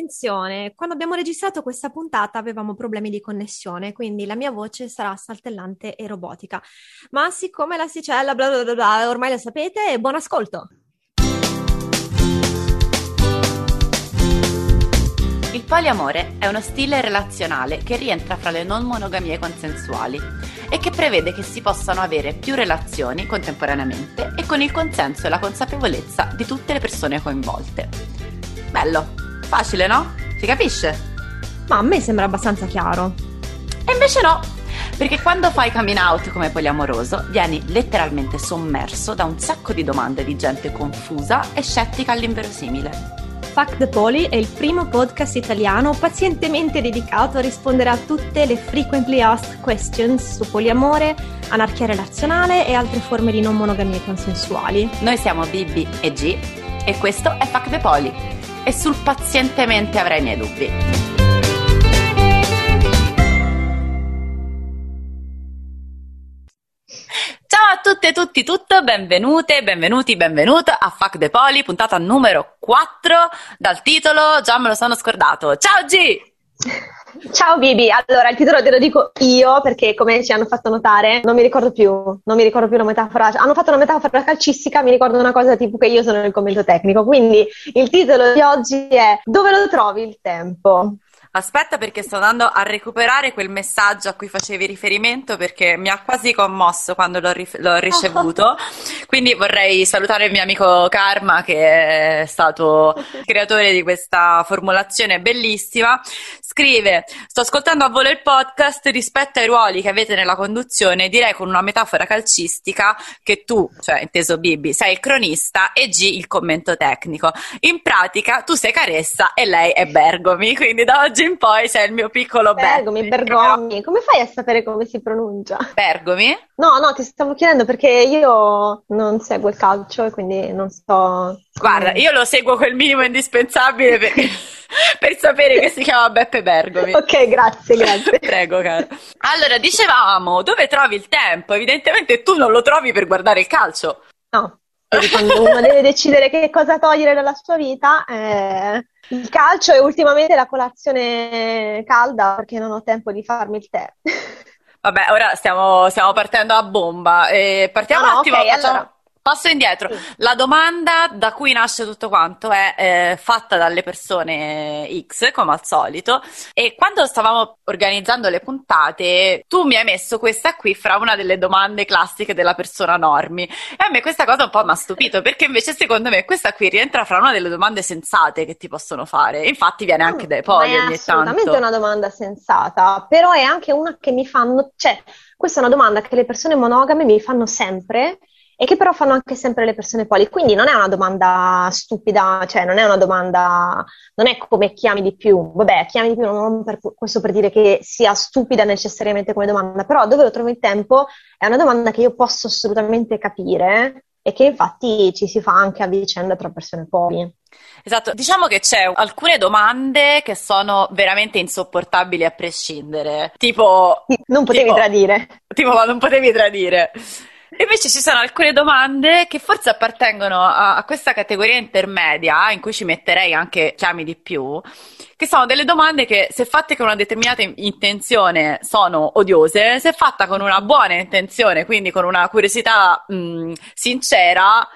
attenzione, quando abbiamo registrato questa puntata avevamo problemi di connessione, quindi la mia voce sarà saltellante e robotica. Ma siccome l'asticella bla bla bla, bla ormai lo sapete, buon ascolto! Il poliamore è uno stile relazionale che rientra fra le non monogamie consensuali e che prevede che si possano avere più relazioni contemporaneamente e con il consenso e la consapevolezza di tutte le persone coinvolte. Bello, facile no? Si capisce? Ma a me sembra abbastanza chiaro. E invece no, perché quando fai coming out come poliamoroso vieni letteralmente sommerso da un sacco di domande di gente confusa e scettica all'inverosimile. Fuck the Poli è il primo podcast italiano pazientemente dedicato a rispondere a tutte le frequently asked questions su poliamore, anarchia relazionale e altre forme di non monogamie consensuali. Noi siamo Bibi e G e questo è Fuck the Poli e sul pazientemente avrai i miei dubbi. Ciao a tutte e tutti, tutto, benvenute, benvenuti, benvenuto a Fuck the Poli, puntata numero 4 dal titolo, già me lo sono scordato. Ciao G! Ciao Bibi, allora il titolo te lo dico io perché come ci hanno fatto notare non mi ricordo più, non mi ricordo più la metafora, hanno fatto una metafora calcistica, mi ricordo una cosa tipo che io sono nel commento tecnico, quindi il titolo di oggi è Dove lo trovi il tempo? Aspetta perché sto andando a recuperare quel messaggio a cui facevi riferimento perché mi ha quasi commosso quando l'ho, rif- l'ho ricevuto. Quindi vorrei salutare il mio amico Karma che è stato creatore di questa formulazione bellissima. Scrive: Sto ascoltando a volo il podcast rispetto ai ruoli che avete nella conduzione. Direi con una metafora calcistica che tu, cioè inteso Bibi, sei il cronista e G il commento tecnico. In pratica tu sei Caressa e lei è Bergomi. Quindi da oggi in poi sei il mio piccolo Bergomi. Bergomi, come fai a sapere come si pronuncia? Bergomi? No, no, ti stavo chiedendo perché io non seguo il calcio e quindi non so. Guarda, io lo seguo quel minimo indispensabile perché. per sapere che si chiama Beppe Bergomi. ok, grazie, grazie. Prego, caro. Allora, dicevamo, dove trovi il tempo? Evidentemente tu non lo trovi per guardare il calcio. No, quando uno deve decidere che cosa togliere dalla sua vita, eh, il calcio e ultimamente la colazione calda perché non ho tempo di farmi il tè. Vabbè, ora stiamo, stiamo partendo a bomba. Eh, partiamo no, un attimo. Okay, facciamo... allora Passo indietro. La domanda da cui nasce tutto quanto è eh, fatta dalle persone X, come al solito, e quando stavamo organizzando le puntate, tu mi hai messo questa qui fra una delle domande classiche della persona normi. E a me questa cosa un po' mi ha stupito, perché invece secondo me questa qui rientra fra una delle domande sensate che ti possono fare. Infatti viene anche dai poli ogni tanto. È assolutamente una domanda sensata, però è anche una che mi fanno, cioè, questa è una domanda che le persone monogame mi fanno sempre e che però fanno anche sempre le persone poli. Quindi non è una domanda stupida, cioè non è una domanda, non è come chiami di più. Vabbè, chiami di più non per questo per dire che sia stupida necessariamente come domanda, però dove lo trovo il tempo è una domanda che io posso assolutamente capire e che infatti ci si fa anche a vicenda tra persone poli. Esatto, diciamo che c'è alcune domande che sono veramente insopportabili a prescindere, tipo... Non potevi tipo, tradire. Tipo, ma non potevi tradire. Invece ci sono alcune domande che forse appartengono a, a, questa categoria intermedia, in cui ci metterei anche chiami di più, che sono delle domande che, se fatte con una determinata intenzione, sono odiose, se fatta con una buona intenzione, quindi con una curiosità mh, sincera,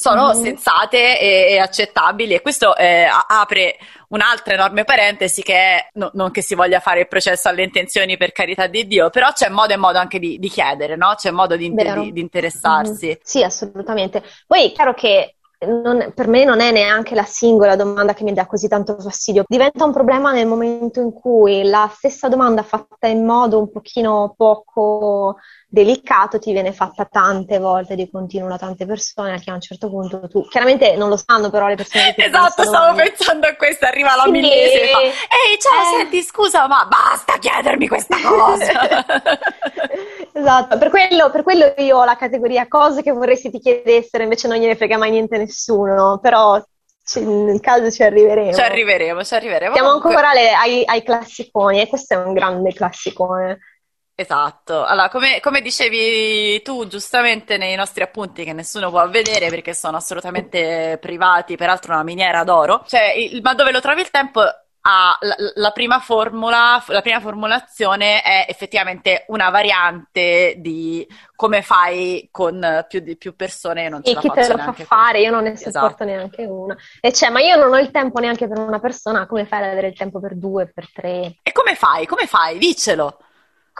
sono mm. sensate e, e, accettabili e questo eh, apre un'altra enorme parentesi che è no, non che si voglia fare il processo alle intenzioni per carità di Dio, però c'è modo e modo anche di, di chiedere, no? c'è modo di, di, di interessarsi. Mm. Sì, assolutamente. Poi è chiaro che non, per me non è neanche la singola domanda che mi dà così tanto fastidio. Diventa un problema nel momento in cui la stessa domanda fatta in modo un pochino poco delicato ti viene fatta tante volte di continuo da tante persone che a un certo punto tu chiaramente non lo sanno però le persone che esatto stavo pensando a questo arriva la millesima e fa ehi ciao eh... senti scusa ma basta chiedermi questa cosa esatto per quello, per quello io ho la categoria cose che vorresti ti chiedessero invece non gliene frega mai niente a nessuno però nel caso ci arriveremo. Ci arriveremo, ci arriveremo. Siamo ancora alle, ai, ai, classiconi e questo è un grande classicone Esatto, allora come, come, dicevi tu giustamente nei nostri appunti che nessuno può vedere perché sono assolutamente privati, peraltro una miniera d'oro, cioè il, ma dove lo trovi il tempo ha la, la, prima formula, la prima formulazione è effettivamente una variante di come fai con più, di, più persone e non ce e chi te lo fa fare, io non ne esatto. sopporto neanche una. E cioè, ma io non ho il tempo neanche per una persona, come fai ad avere il tempo per due, per tre? E come fai? Come fai? Dicelo!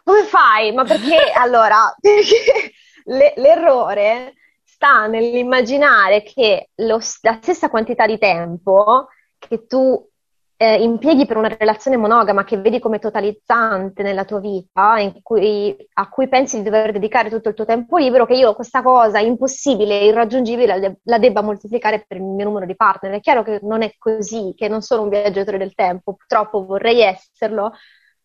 Come fai? Ma perché allora? Perché le, l'errore sta nell'immaginare che lo, la stessa quantità di tempo che tu eh, impieghi per una relazione monogama che vedi come totalizzante nella tua vita, cui, a cui pensi di dover dedicare tutto il tuo tempo libero, che io questa cosa impossibile, irraggiungibile, la, la debba moltiplicare per il mio numero di partner. È chiaro che non è così, che non sono un viaggiatore del tempo, purtroppo vorrei esserlo,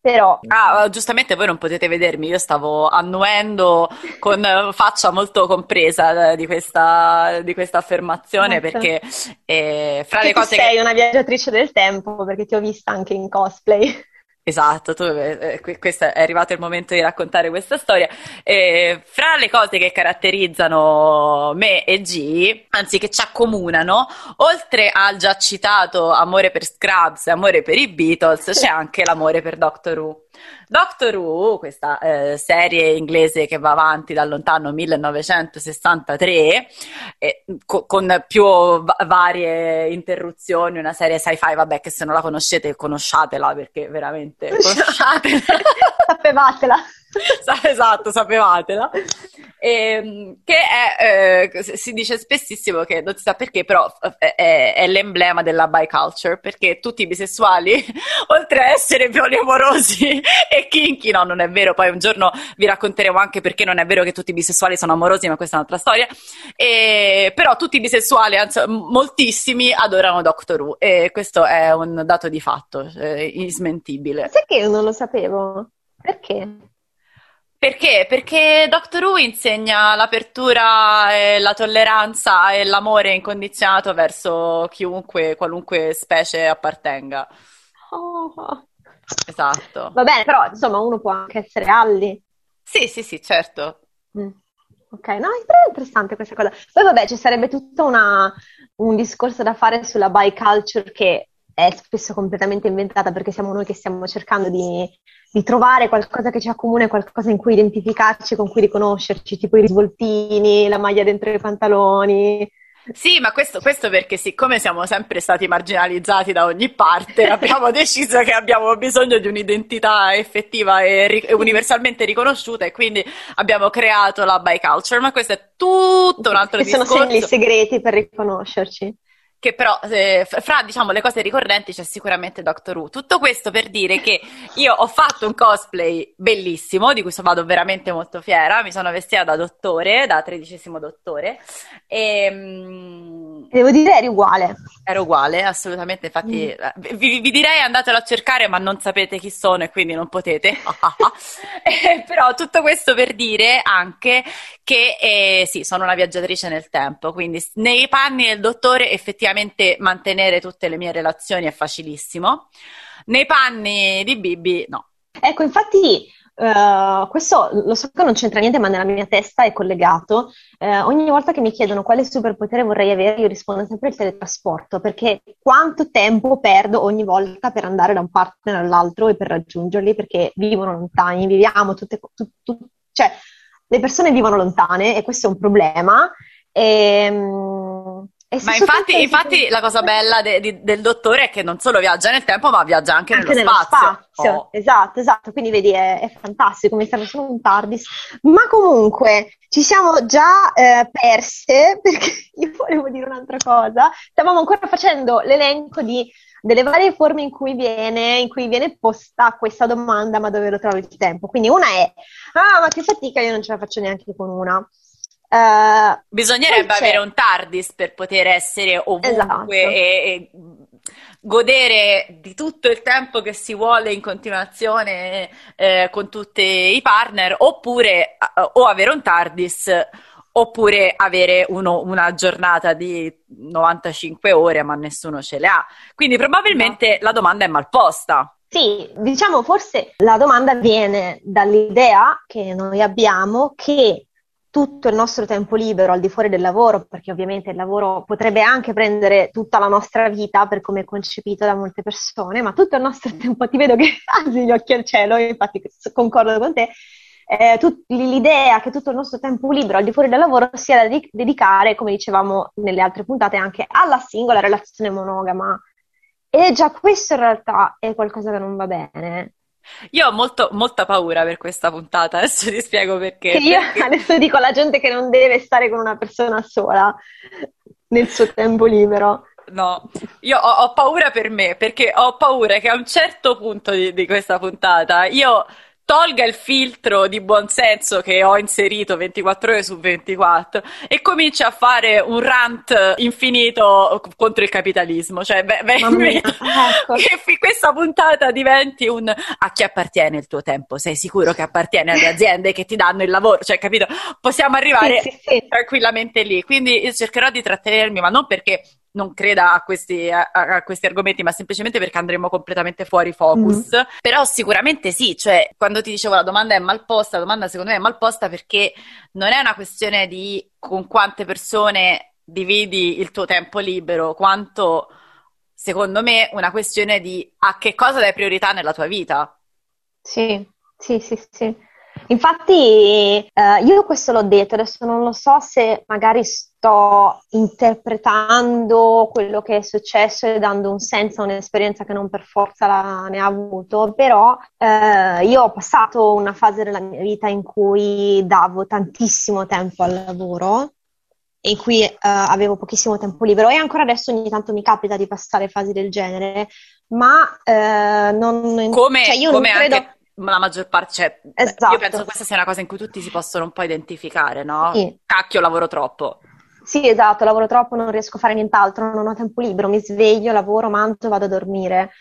però... Ah, giustamente voi non potete vedermi, io stavo annuendo con faccia molto compresa di questa, di questa affermazione Esatto. perché eh, fra Che le cose sei che... una viaggiatrice del tempo, perché ti ho vista anche in cosplay. Esatto, tu, eh, eh, que- questo è arrivato il momento di raccontare questa storia. Eh, fra le cose che caratterizzano me e G, anzi che ci accomunano, oltre al già citato amore per Scrubs e amore per i Beatles, c'è anche l'amore per Doctor Who. Doctor Who, questa eh, serie inglese che va avanti dal lontano 1963, eh, co- con più va- varie interruzioni, una serie sci-fi, vabbè, che se non la conoscete, conosciatela perché veramente conosciatela. Sapevatela. Sa- Esatto, sapevatela. Ehm, che è, eh, si dice spessissimo che non si sa perché, però è, è l'emblema della biculture, perché tutti i bisessuali, oltre a essere poliamorosi e kinky, no, non è vero, poi un giorno vi racconteremo anche perché non è vero che tutti i bisessuali sono amorosi, ma questa è un'altra storia. E, però tutti i bisessuali, anzi moltissimi, adorano Doctor Who e questo è un dato di fatto, eh, insmentibile. Sai che io non lo sapevo? Perché? Perché? Perché Doctor Who insegna l'apertura e la tolleranza e l'amore incondizionato verso chiunque, qualunque specie appartenga. Oh. Esatto. Va bene, però insomma uno può anche essere Alli. Sì, sì, sì, certo. Mm. Ok, no, è interessante questa cosa. Poi vabbè, ci sarebbe tutto una- un discorso da fare sulla biculture che è spesso completamente inventata perché siamo noi che stiamo cercando di, di trovare qualcosa che ci accomuna, qualcosa in cui identificarci, con cui riconoscerci, tipo i risvoltini, la maglia dentro i pantaloni. Sì, ma questo, questo perché siccome siamo sempre stati marginalizzati da ogni parte, abbiamo deciso che abbiamo bisogno di un'identità effettiva e, ri- e universalmente riconosciuta e quindi abbiamo creato la biculture, ma questo è tutto un altro Che sono discorso. segni segreti per riconoscerci. Che però eh, fra diciamo le cose ricorrenti c'è sicuramente Doctor Who. Tutto questo per dire che io ho fatto un cosplay bellissimo, di cui so- vado veramente molto fiera. Mi sono vestita da dottore, da tredicesimo dottore, e mm, Devo dire, eri uguale. ero uguale, assolutamente. Infatti, eh, vi, vi direi andatelo a cercare, ma non sapete chi sono e quindi non potete. Eh, però tutto questo per dire anche che eh, sì, sono una viaggiatrice nel tempo, quindi nei panni del dottore effettivamente mantenere tutte le mie relazioni è facilissimo. Nei panni di Bibi, no. Ecco, infatti, eh, questo lo so che non c'entra niente, ma nella mia testa è collegato. Eh, ogni volta che mi chiedono quale superpotere vorrei avere, io rispondo sempre il teletrasporto, perché quanto tempo perdo ogni volta per andare da un partner all'altro e per raggiungerli, perché vivono lontani, viviamo tutte, tu- tu- cioè le persone vivono lontane e questo è un problema. E, e Ma se infatti, infatti la cosa bella de- di- del dottore è che non solo viaggia nel tempo, ma viaggia anche, anche nello nello spazio. spazio. Oh. Esatto, esatto. Quindi vedi, è, è fantastico, mi serve solo un TARDIS. Ma comunque ci siamo già eh, perse perché io volevo dire un'altra cosa. Stavamo ancora facendo l'elenco di, delle varie forme in cui viene, in cui viene posta questa domanda, ma dove lo trovi il tempo. Quindi una è, ah, ma che fatica, io non ce la faccio neanche con una. Eh, Bisognerebbe avere un TARDIS per poter essere ovunque Esatto. e, e godere di tutto il tempo che si vuole in continuazione eh, con tutti i partner, oppure eh, o avere un TARDIS oppure avere uno- una giornata di 95 ore, ma nessuno ce le ha. Quindi probabilmente la domanda è mal posta. Sì, diciamo forse la domanda viene dall'idea che noi abbiamo che tutto il nostro tempo libero al di fuori del lavoro, perché ovviamente il lavoro potrebbe anche prendere tutta la nostra vita per come è concepito da molte persone, ma tutto il nostro tempo, ti vedo che alzi gli occhi al cielo, infatti concordo con te, eh, tut- l'idea che tutto il nostro tempo libero al di fuori del lavoro sia da de- dedicare, come dicevamo nelle altre puntate, anche alla singola relazione monogama. E già questo in realtà è qualcosa che non va bene. Io ho molto, molta paura per questa puntata, adesso ti spiego perché. Che io perché... adesso dico alla gente che non deve stare con una persona sola nel suo tempo libero. No, io ho, ho paura per me, perché ho paura che a un certo punto di, di questa puntata io tolga il filtro di buonsenso che ho inserito 24 ore su 24 e comincia a fare un rant infinito contro il capitalismo. Cioè, beh, beh, ecco. che questa puntata diventi un a chi appartiene il tuo tempo? Sei sicuro che appartiene alle aziende che ti danno il lavoro? Cioè, capito? Possiamo arrivare sì, sì, sì. tranquillamente lì. Quindi io cercherò di trattenermi, ma non perché non creda a questi, a, a questi, argomenti, ma semplicemente perché andremo completamente fuori focus. Mm. Però sicuramente sì, cioè quando ti dicevo la domanda è mal posta, la domanda secondo me è mal posta perché non è una questione di con quante persone dividi il tuo tempo libero, quanto secondo me una questione di a che cosa dai priorità nella tua vita. Sì, sì, sì, sì. Infatti, eh, io questo l'ho detto, adesso non lo so se magari sto interpretando quello che è successo e dando un senso a un'esperienza che non per forza la, ne ha avuto, però eh, io ho passato una fase della mia vita in cui davo tantissimo tempo al lavoro in cui eh, avevo pochissimo tempo libero e ancora adesso ogni tanto mi capita di passare fasi del genere, ma eh, non... Come, cioè io come non credo... Anche la maggior parte, cioè, esatto. io penso che questa sia una cosa in cui tutti si possono un po' identificare, no? Sì. Cacchio, lavoro troppo. Sì, esatto, lavoro troppo, non riesco a fare nient'altro, non ho tempo libero, mi sveglio, lavoro, mangio, vado a dormire.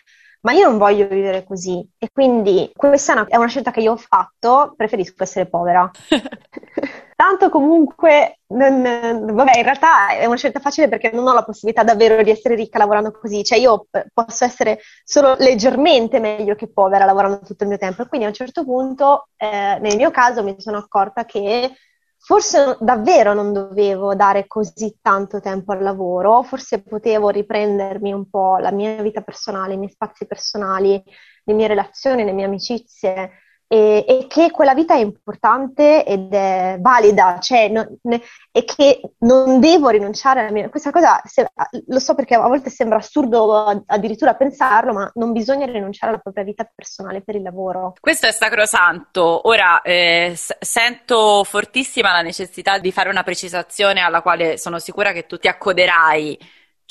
Ma io non voglio vivere così e quindi questa è una, è una scelta che io ho fatto, preferisco essere povera. Tanto comunque, non, vabbè, in realtà è una scelta facile perché non ho la possibilità davvero di essere ricca lavorando così, cioè io posso essere solo leggermente meglio che povera lavorando tutto il mio tempo. E quindi a un certo punto, eh, nel mio caso, mi sono accorta che forse davvero non dovevo dare così tanto tempo al lavoro, forse potevo riprendermi un po' la mia vita personale, i miei spazi personali, le mie relazioni, le mie amicizie e, e, che quella vita è importante ed è valida, cioè, no, ne, e che non devo rinunciare alla mia... Questa cosa, se, lo so perché a volte sembra assurdo addirittura pensarlo, ma non bisogna rinunciare alla propria vita personale per il lavoro. Questo è sacrosanto. Ora, eh, sento fortissima la necessità di fare una precisazione alla quale sono sicura che tu ti accoderai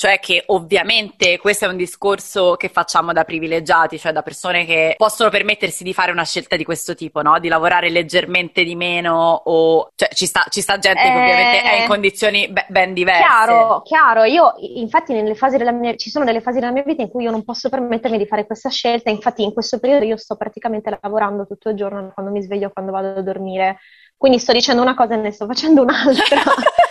cioè che ovviamente questo è un discorso che facciamo da privilegiati, cioè da persone che possono permettersi di fare una scelta di questo tipo, no? Di lavorare leggermente di meno o... cioè ci sta, ci sta gente eh... che ovviamente è in condizioni be- ben diverse. Chiaro, chiaro. Io infatti nelle fasi della mia... ci sono delle fasi della mia vita in cui io non posso permettermi di fare questa scelta, infatti in questo periodo io sto praticamente lavorando tutto il giorno, quando mi sveglio, quando vado a dormire. Quindi sto dicendo una cosa e ne sto facendo un'altra.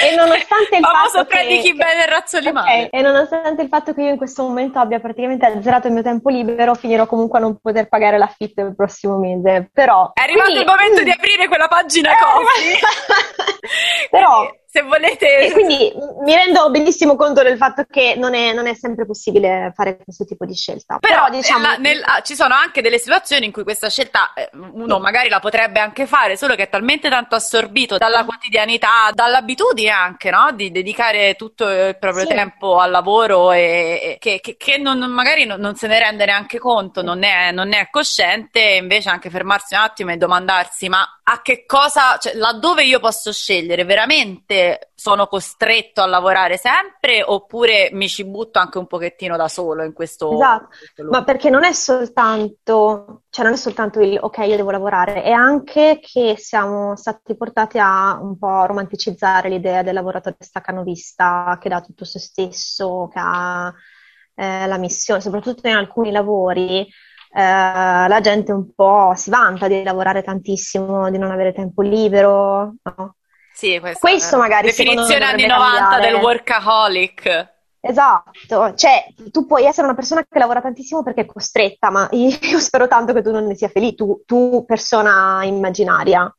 E nonostante il Famoso fatto predichi che... bene il razzoli okay. E nonostante il fatto che io in questo momento abbia praticamente azzerato il mio tempo libero, finirò comunque a non poter pagare l'affitto il prossimo mese. Però... È arrivato quindi... il momento di aprire quella pagina Coffee. Però se volete. E quindi mi rendo benissimo conto del fatto che non è, non è sempre possibile fare questo tipo di scelta. Però, Però diciamo. La, nel, ah, ci sono anche delle situazioni in cui questa scelta eh, uno sì. magari la potrebbe anche fare, solo che è talmente tanto assorbito dalla quotidianità, dall'abitudine anche, no? Di dedicare tutto il proprio sì. tempo al lavoro e, e che, che, che non, magari non, non, se ne rende neanche conto, non è, non è cosciente, e invece anche fermarsi un attimo e domandarsi: ma a che cosa, cioè, laddove io posso scegliere veramente sono costretto a lavorare sempre oppure mi ci butto anche un pochettino da solo in questo esatto questo ma perché non è soltanto cioè non è soltanto il ok io devo lavorare è anche che siamo stati portati a un po' romanticizzare l'idea del lavoratore staccanovista che dà tutto se stesso che ha eh, la missione soprattutto in alcuni lavori eh, la gente un po' si vanta di lavorare tantissimo, di non avere tempo libero, no? Sì, questa questo magari definizione anni 90 del workaholic. Esatto, cioè tu puoi essere una persona che lavora tantissimo perché è costretta, ma io spero tanto che tu non ne sia felice, tu, tu persona immaginaria.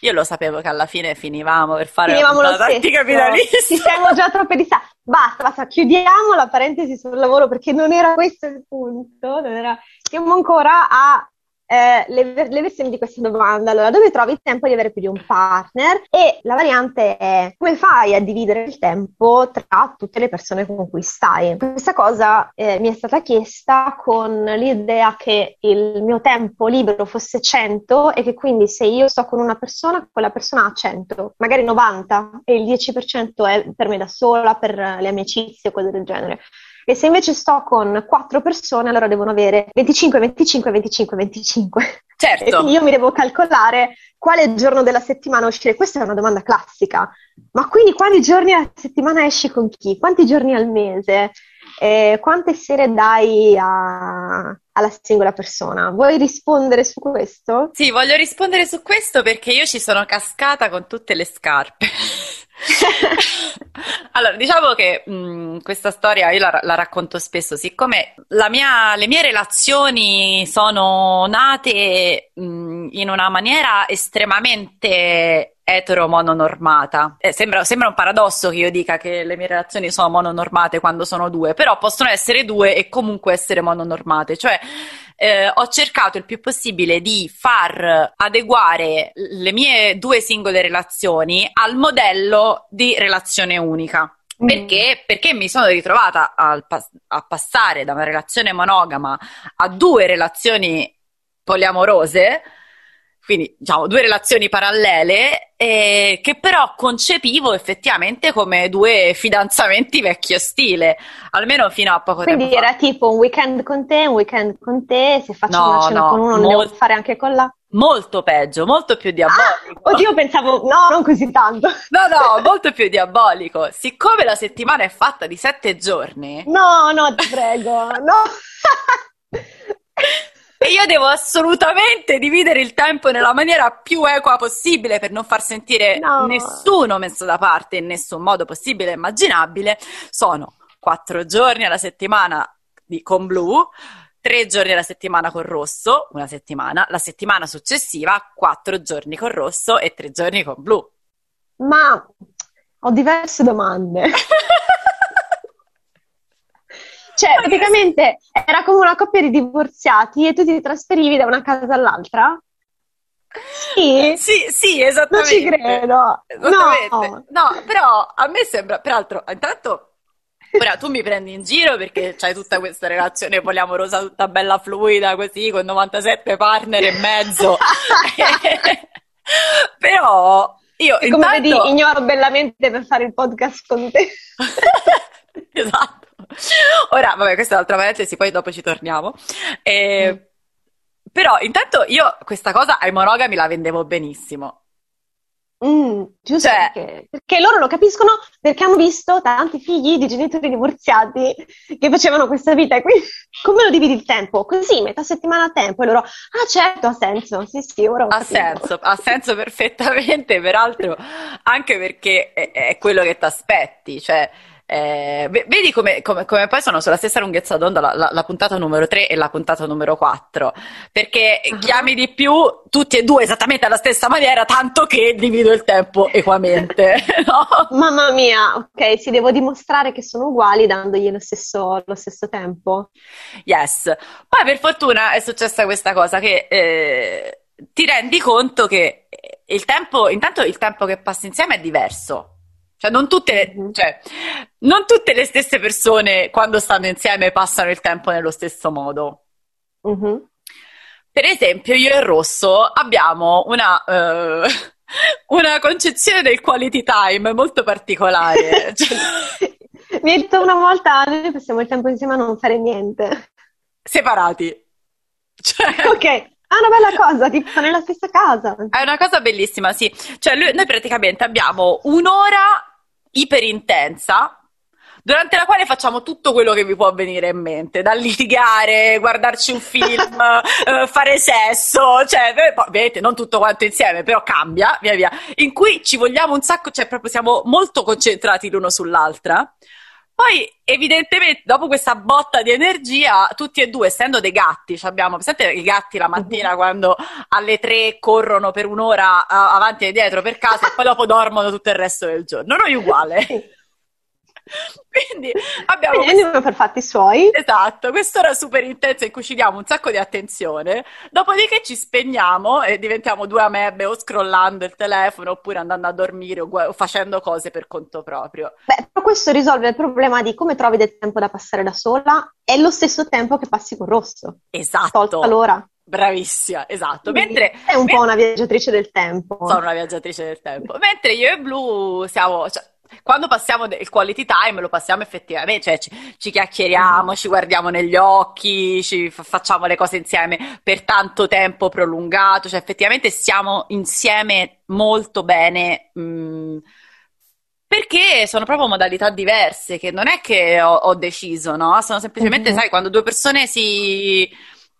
Io lo sapevo che alla fine finivamo per fare finivamo la tanti capitalisti. Ci siamo già troppo distratti. Basta, basta, chiudiamo la parentesi sul lavoro perché non era questo il punto. Non era... Siamo ancora a eh, le, le, versioni di questa domanda. Allora, dove trovi il tempo di avere più di un partner? E la variante è come fai a dividere il tempo tra tutte le persone con cui stai? Questa cosa eh, mi è stata chiesta con l'idea che il mio tempo libero fosse 100 e che quindi se io sto con una persona, quella persona ha 100, magari 90 e il 10% è per me da sola, per le amicizie o cose del genere. E se invece sto con quattro persone, allora devono avere 25, 25, 25, 25. Certo. E quindi io mi devo calcolare quale giorno della settimana uscire. Questa è una domanda classica. Ma quindi quanti giorni alla settimana esci con chi? Quanti giorni al mese? Eh, quante sere dai a, alla singola persona? Vuoi rispondere su questo? Sì, voglio rispondere su questo perché io ci sono cascata con tutte le scarpe. allora, diciamo che mh, questa storia io la, la racconto spesso, siccome mia, le mie relazioni sono nate mh, in una maniera estremamente etero-mononormata. Eh, sembra, sembra, un paradosso che io dica che le mie relazioni sono mononormate quando sono due, però possono essere due e comunque essere mononormate. Cioè, eh, ho cercato il più possibile di far adeguare le mie due singole relazioni al modello di relazione unica. Mm. Perché? Perché mi sono ritrovata a, a passare da una relazione monogama a due relazioni poliamorose quindi diciamo due relazioni parallele eh, che però concepivo effettivamente come due fidanzamenti vecchio stile, almeno fino a poco Quindi tempo fa. Quindi era tipo un weekend con te, un weekend con te, se faccio no, una cena no, con uno non devo fare anche con la... Molto peggio, molto più diabolico. Ah, oddio, pensavo, no, non così tanto. No, no, molto più diabolico. Siccome la settimana è fatta di sette giorni... No, no, ti prego, no. E io devo assolutamente dividere il tempo nella maniera più equa possibile per non far sentire no. nessuno messo da parte in nessun modo possibile e immaginabile. Sono quattro giorni alla settimana di, con blu, tre giorni alla settimana con rosso, una settimana, la settimana successiva quattro giorni con rosso e tre giorni con blu. Ma ho diverse domande. Cioè, praticamente era come una coppia di divorziati e tu ti trasferivi da una casa all'altra? Sì, sì, sì esattamente. Non ci credo. Esattamente. No. no, però a me sembra, peraltro, intanto Ora tu mi prendi in giro perché c'hai tutta questa relazione poliamorosa tutta bella fluida così con 97 partner e mezzo. Però io e come vedi ignoro bellamente per fare il podcast con te. esatto. Ora, vabbè, questa è un'altra parentesi, poi dopo ci torniamo. Eh, mm. Però intanto io questa cosa ai monogami la vendevo benissimo. Mm, giusto, cioè, perché, perché, loro lo capiscono perché hanno visto tanti figli di genitori divorziati che facevano questa vita e quindi come lo dividi il tempo? Così, metà settimana a tempo e loro, ah certo, ha senso, sì sì, ora Ha senso, ha senso perfettamente, peraltro anche perché è, è quello che ti aspetti, cioè eh, vedi come, come, come, poi sono sulla stessa lunghezza d'onda la, la, la, puntata numero 3 e la puntata numero 4, perché uh-huh. chiami di più tutti e due esattamente alla stessa maniera, tanto che divido il tempo equamente. no? Mamma mia, ok, si devo dimostrare che sono uguali dandogli lo stesso, lo stesso tempo. Yes. Poi per fortuna è successa questa cosa che eh, ti rendi conto che il tempo, intanto il tempo che passi insieme è diverso cioè non, tutte, mm-hmm. cioè, non tutte le stesse persone quando stanno insieme passano il tempo nello stesso modo. Mm-hmm. Per esempio, io e Rosso abbiamo una, uh, una concezione del quality time molto particolare. cioè... Mi hai detto una volta, noi passiamo il tempo insieme a non fare niente. Separati. Cioè... Ok, Ah, una bella cosa, tipo nella stessa casa. È una cosa bellissima, sì. Cioè, lui, noi praticamente abbiamo un'ora iperintensa durante la quale facciamo tutto quello che vi può venire in mente, da litigare, guardarci un film, eh, fare sesso, cioè, vedete, non tutto quanto insieme, però cambia, via via, in cui ci vogliamo un sacco, cioè proprio siamo molto concentrati l'uno sull'altra, Poi, evidentemente, dopo questa botta di energia, tutti e due, essendo dei gatti, abbiamo, presente i gatti la mattina uh-huh. quando alle tre corrono per un'ora avanti e dietro per casa e poi dopo dormono tutto il resto del giorno. Noi uguale. Quindi abbiamo Quindi questo... per fatti suoi. Esatto, quest'ora super intensa in cui ci diamo un sacco di attenzione, dopodiché ci spegniamo e diventiamo due amebe o scrollando il telefono oppure andando a dormire o, gu- o facendo cose per conto proprio. Beh, però questo risolve il problema di come trovi del tempo da passare da sola e lo stesso tempo che passi con Rosso. Esatto. Tolta l'ora. Bravissima, esatto. Mentre, è un po' una viaggiatrice del tempo. Sono una viaggiatrice del tempo. Mentre io e Blu siamo, cioè, quando passiamo il quality time lo passiamo effettivamente, cioè ci, ci chiacchieriamo, mm. ci guardiamo negli occhi, ci f- facciamo le cose insieme per tanto tempo prolungato, cioè effettivamente stiamo insieme molto bene. Mh, mm, perché sono proprio modalità diverse, che non è che ho, ho deciso, no? Sono semplicemente, mm-hmm. sai, quando due persone si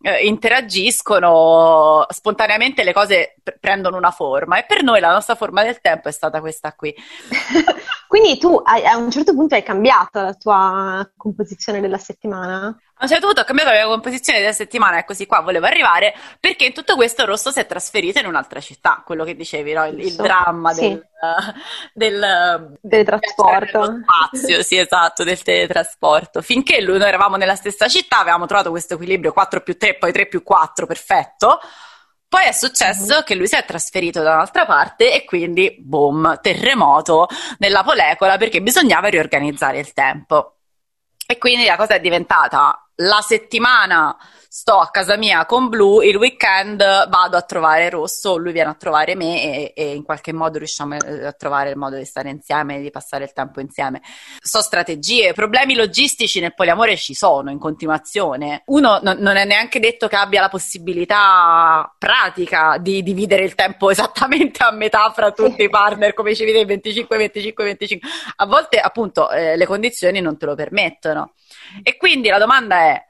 eh, interagiscono, spontaneamente le cose p- prendono una forma e per noi la nostra forma del tempo è stata questa qui. Quindi tu hai, a un certo punto hai cambiato la tua composizione della settimana? A un certo punto ho cambiato la mia composizione della settimana e così qua volevo arrivare perché in tutto questo Rosso si è trasferito in un'altra città, quello che dicevi, no? il, il, dramma sì. del, del, teletrasporto. spazio, sì esatto, del teletrasporto. Finché lui, noi eravamo nella stessa città, avevamo trovato questo equilibrio 4 più 3, poi 3 più 4, perfetto. Poi è successo mm-hmm. che lui si è trasferito da un'altra parte e quindi, boom, terremoto nella polecola perché bisognava riorganizzare il tempo. E quindi la cosa è diventata la settimana sto a casa mia con Blu, il weekend vado a trovare Rosso, lui viene a trovare me e, e, in qualche modo riusciamo a trovare il modo di stare insieme, di passare il tempo insieme. So strategie, problemi logistici nel poliamore ci sono in continuazione. Uno no, non è neanche detto che abbia la possibilità pratica di dividere il tempo esattamente a metà fra tutti i partner, come ci vede 25, 25, 25. A volte appunto eh, le condizioni non te lo permettono. E quindi la domanda è,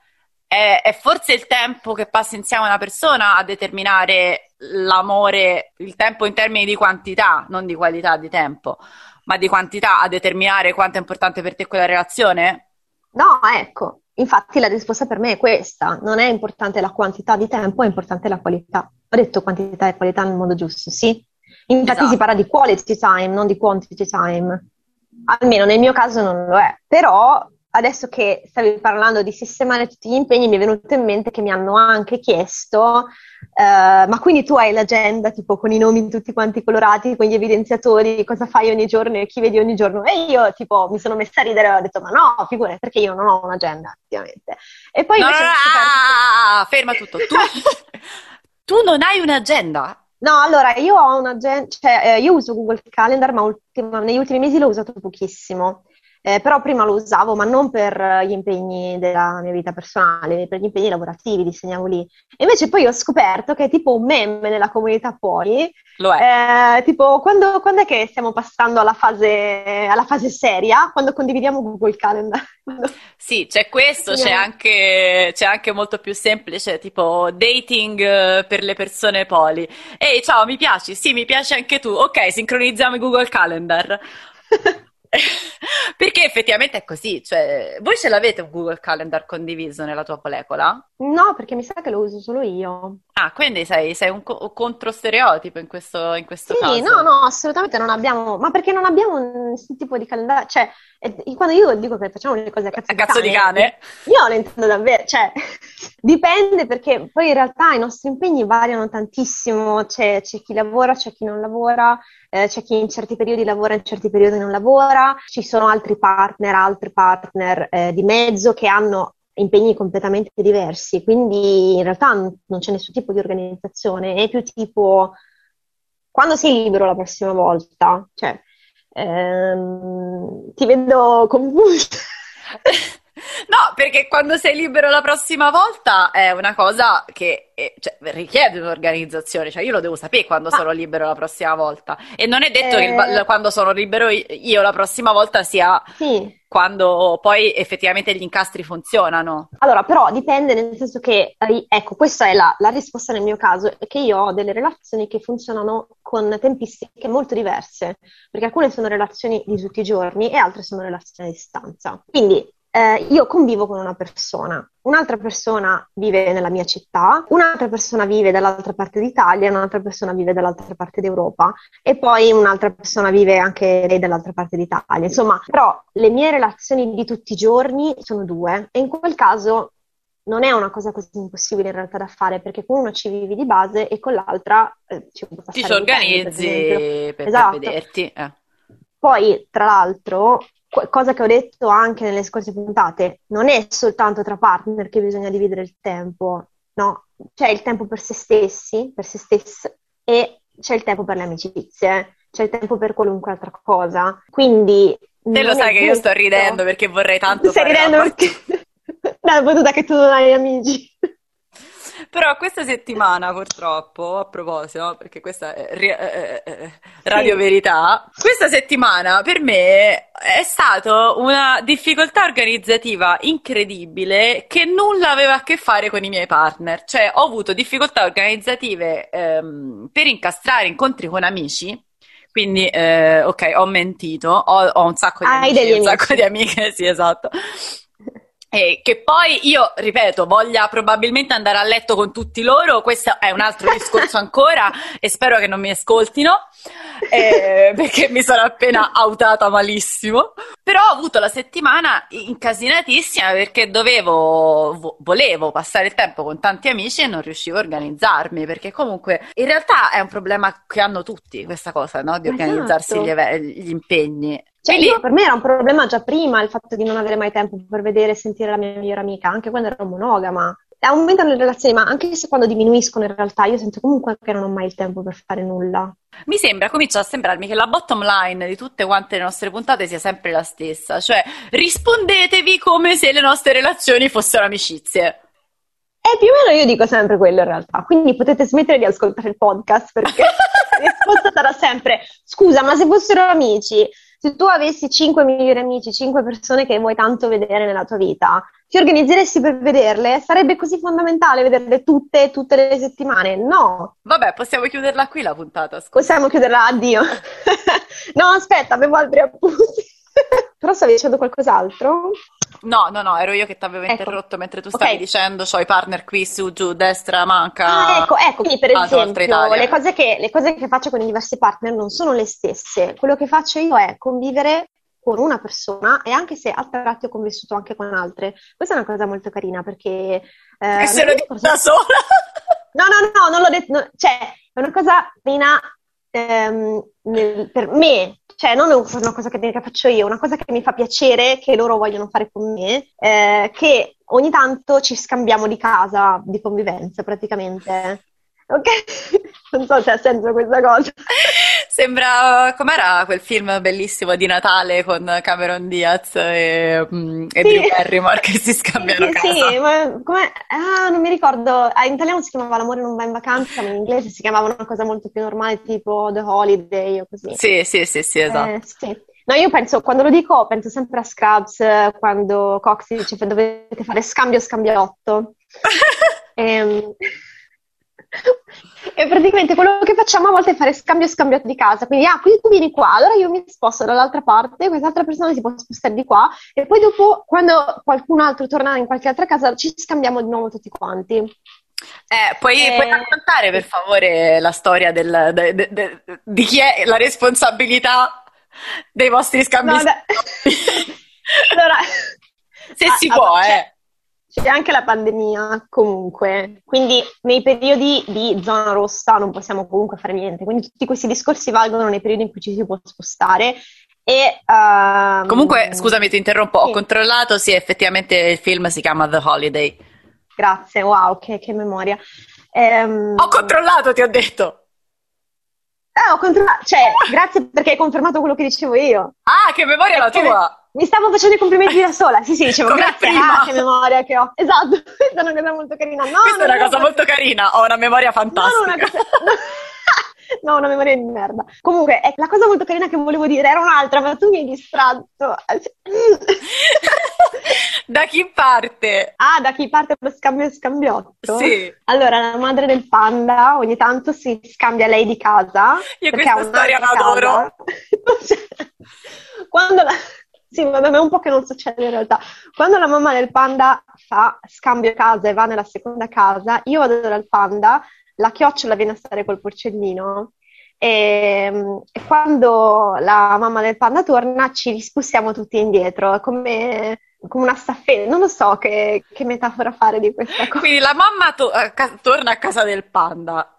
è, è, forse il tempo che passa insieme a una persona a determinare l'amore, il tempo in termini di quantità, non di qualità di tempo, ma di quantità a determinare quanto è importante per te quella relazione? No, ecco, infatti la risposta per me è questa, non è importante la quantità di tempo, è importante la qualità. Ho detto quantità e qualità nel modo giusto, sì. Infatti esatto. si parla di quality time, non di quantity time. Almeno nel mio caso non lo è, però adesso che stavi parlando di sistemare tutti gli impegni, mi è venuto in mente che mi hanno anche chiesto, uh, ma quindi tu hai l'agenda tipo con i nomi tutti quanti colorati, con gli evidenziatori, cosa fai ogni giorno e chi vedi ogni giorno? E io tipo mi sono messa a ridere e ho detto, ma no, figurati, perché io non ho un'agenda, effettivamente. E poi no, no, no, ah, ferma tutto. Tu, tu non hai un'agenda? No, allora io ho un'agenda, cioè eh, io uso Google Calendar, ma ultima, negli ultimi mesi l'ho usato pochissimo. Eh, però prima lo usavo, ma non per gli impegni della mia vita personale, per gli impegni lavorativi, disegnavo lì. E invece poi ho scoperto che è tipo un meme nella comunità poi. Lo è. Eh, tipo, quando, quando, è che stiamo passando alla fase, alla fase seria? Quando condividiamo Google Calendar. Sì, c'è questo, c'è anche, c'è anche, molto più semplice, tipo dating eh, per le persone poli. Ehi, ciao, mi piaci? Sì, mi piace anche tu. Ok, sincronizziamo i Google Calendar. Perché effettivamente è così, cioè, voi ce l'avete un Google Calendar condiviso nella tua molecola? No, perché mi sa che lo uso solo io. Ah, quindi sei, sei un co- controstereotipo in questo, in questo sì, caso? Sì, no, no, assolutamente non abbiamo, ma perché non abbiamo nessun tipo di calendario, cioè, quando io dico che facciamo le cose a cazzo, a cazzo di, cane, di cane, io lo intendo davvero, cioè, dipende perché poi in realtà i nostri impegni variano tantissimo, c'è, c'è chi lavora, c'è chi non lavora, eh, c'è chi in certi periodi lavora, in certi periodi non lavora, ci sono altri partner, altri partner eh, di mezzo che hanno impegni completamente diversi, quindi in realtà non c'è nessun tipo di organizzazione, è più tipo quando sei libero la prossima volta, cioè ehm, ti vedo confusa. No, perché quando sei libero la prossima volta è una cosa che eh, cioè, richiede un'organizzazione, cioè io lo devo sapere quando ah. sono libero la prossima volta e non è detto eh... che il, eh. quando sono libero io la prossima volta sia sì. quando poi effettivamente gli incastri funzionano. Allora, però dipende nel senso che, ecco, questa è la, la risposta nel mio caso, è che io ho delle relazioni che funzionano con tempistiche molto diverse, perché alcune sono relazioni di tutti i giorni e altre sono relazioni a distanza. Quindi eh, io convivo con una persona, un'altra persona vive nella mia città, un'altra persona vive dall'altra parte d'Italia, un'altra persona vive dall'altra parte d'Europa e poi un'altra persona vive anche lei dall'altra parte d'Italia. Insomma, però le mie relazioni di tutti i giorni sono due e in quel caso non è una cosa così impossibile in realtà da fare perché con uno ci vivi di base e con l'altra eh, ci ti organizzi per, per, esatto. per vederti. Eh. Poi, tra l'altro, cosa che ho detto anche nelle scorse puntate, non è soltanto tra partner che bisogna dividere il tempo, no? C'è il tempo per se stessi, per se stesse, e c'è il tempo per le amicizie, c'è il tempo per qualunque altra cosa. Quindi. Te lo sai che io sto ridendo perché vorrei tanto. Stai ridendo perché. Dalla battuta che tu non hai amici. Però questa settimana, purtroppo, a proposito, perché questa è eh, eh, eh, Radio sì. Verità, questa settimana per me è stata una difficoltà organizzativa incredibile che nulla aveva a che fare con i miei partner. Cioè, ho avuto difficoltà organizzative ehm, per incastrare incontri con amici. Quindi, eh, ok, ho mentito, ho, ho un sacco di Hai amici, un amici. sacco di amiche, sì, esatto. E che poi io, ripeto, voglia probabilmente andare a letto con tutti loro, questo è un altro discorso ancora e spero che non mi ascoltino eh, perché mi sono appena autata malissimo. Però ho avuto la settimana incasinatissima perché dovevo, volevo passare il tempo con tanti amici e non riuscivo a organizzarmi perché comunque in realtà è un problema che hanno tutti questa cosa, no? Di organizzarsi esatto. gli, gli impegni. Cioè, io, per me era un problema già prima il fatto di non avere mai tempo per vedere e sentire la mia migliore amica, anche quando ero monogama. Aumentano le relazioni, ma anche se quando diminuiscono in realtà io sento comunque che non ho mai il tempo per fare nulla. Mi sembra, comincia a sembrarmi che la bottom line di tutte quante le nostre puntate sia sempre la stessa, cioè rispondetevi come se le nostre relazioni fossero amicizie. E più o meno io dico sempre quello in realtà, quindi potete smettere di ascoltare il podcast perché la risposta sarà sempre scusa, ma se fossero amici se tu avessi 5 migliori amici, 5 persone che vuoi tanto vedere nella tua vita, ti organizzeresti per vederle? Sarebbe così fondamentale vederle tutte, tutte le settimane? No. Vabbè, possiamo chiuderla qui la puntata. Scusa. Possiamo chiuderla, addio. no, aspetta, avevo altri appunti. Però stavi dicendo qualcos'altro? No, no, no, ero io che ti avevo ecco. interrotto mentre tu stavi okay. dicendo ho i partner qui su, giù, destra, manca. Ah, ecco, ecco, quindi per esempio le cose, che, le cose che faccio con i diversi partner non sono le stesse. Quello che faccio io è convivere con una persona e anche se a tratti ho convissuto anche con altre. Questa è una cosa molto carina perché... Eh, e se lo dico da sola? No, no, no, non l'ho detto, no, cioè è una cosa carina ehm, nel, per me, cioè non è una cosa che, faccio io, è una cosa che mi fa piacere, che loro vogliono fare con me, eh, che ogni tanto ci scambiamo di casa, di convivenza praticamente. Ok? non so se ha senso questa cosa. Sembra, com'era quel film bellissimo di Natale con Cameron Diaz e, mm, e sì. Drew Barrymore che si scambiano sì, casa? Sì, ma come, ah, non mi ricordo, ah, in italiano si chiamava L'amore non va in vacanza, ma in inglese si chiamava una cosa molto più normale, tipo The Holiday o così. Sì, sì, sì, sì, esatto. Eh, sì. No, io penso, quando lo dico, penso sempre a Scrubs, quando Cox dice dovete fare scambio scambiotto. ehm, e praticamente quello che facciamo a volte è fare scambio scambiato di casa. Quindi, ah, quindi tu vieni qua, allora io mi sposto dall'altra parte, quest'altra persona si può spostare di qua, e poi dopo, quando qualcun altro torna in qualche altra casa, ci scambiamo di nuovo tutti quanti. Eh, puoi, eh... puoi, raccontare per favore la storia del, de, de, de, di chi è la responsabilità dei vostri scambi? No, allora, se ah, si può, eh c'è anche la pandemia comunque, quindi nei periodi di zona rossa non possiamo comunque fare niente, quindi tutti questi discorsi valgono nei periodi in cui ci si può spostare. E, um... Comunque, scusami, ti interrompo, sì. ho controllato, sì, effettivamente il film si chiama The Holiday. Grazie, wow, che, che memoria. Um... Ho controllato, ti ho detto. Eh, ho controllato, cioè, grazie perché hai confermato quello che dicevo io. Ah, che memoria la tua! Mi stavo facendo i complimenti da sola, sì sì, dicevo Come grazie, prima. ah, che memoria che ho. Esatto, questa è una cosa molto carina. No, Questa è una cosa molto carina, ho una memoria fantastica. una cosa... No, una memoria di merda. Comunque, eh, la cosa molto carina che volevo dire era un'altra, ma tu mi hai distratto. Da chi parte? Ah, da chi parte lo scambio e scambiotto? Sì. Allora, la madre del panda ogni tanto si scambia lei di casa. Io questa storia la adoro. Quando la... Sì, ma da me è un po' che non succede in realtà. Quando la mamma del panda fa scambio casa e va nella seconda casa, io vado dal panda, la chiocciola viene a stare col porcellino e, e quando la mamma del panda torna ci rispussiamo tutti indietro, come, come una staffetta. Non lo so che, che metafora fare di questa cosa. Quindi la mamma to- a ca- torna a casa del panda.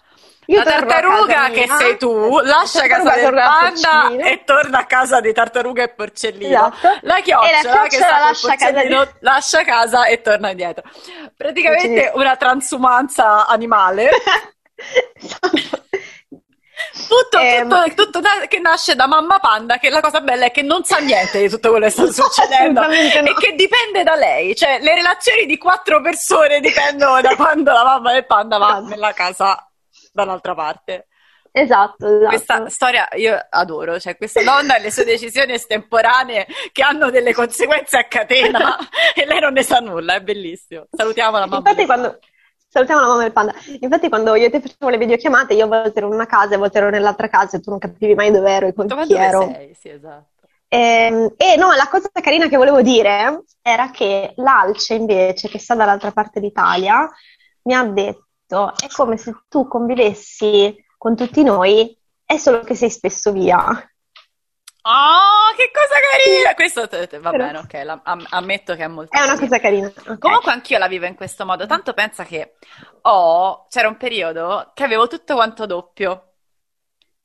Io la tartaruga che mia, sei tu lascia la casa del panda e torna a casa di tartaruga e porcellino. Esatto. La chiocciola che sta lascia casa di- lascia casa e torna indietro. Praticamente una transumanza animale. Tutto, Ehm. tutto- tutto da- che nasce da mamma panda, che la cosa bella è che non sa niente di tutto quello che sta succedendo no. e che dipende da lei, cioè le relazioni di quattro persone dipendono da quando la mamma del panda va nella casa dall'altra parte. Esatto, esatto. Questa storia io adoro, cioè questa donna e le sue decisioni estemporanee che hanno delle conseguenze a catena e lei non ne sa nulla, è bellissimo. Salutiamo la mamma. Infatti quando... Salutiamo la mamma del panda. Infatti quando io e te facevo le videochiamate, io a volte ero in una casa e a volte ero nell'altra casa e tu non capivi mai dove ero e con. Ma chi dove ero. sei? Sì, esatto. Ehm, E, no, la cosa carina che volevo dire era che l'Alce invece, che sta dall'altra parte d'Italia, mi ha detto, è come se tu convivessi con tutti noi, è solo che sei spesso via. Oh, che cosa carina! Questo va Però- bene, ok, la- am- ammetto che è molto È una cosa carina. ok. Comunque anch'io la vivo in questo modo, tanto pensa che ho, c'era un periodo che avevo tutto quanto doppio.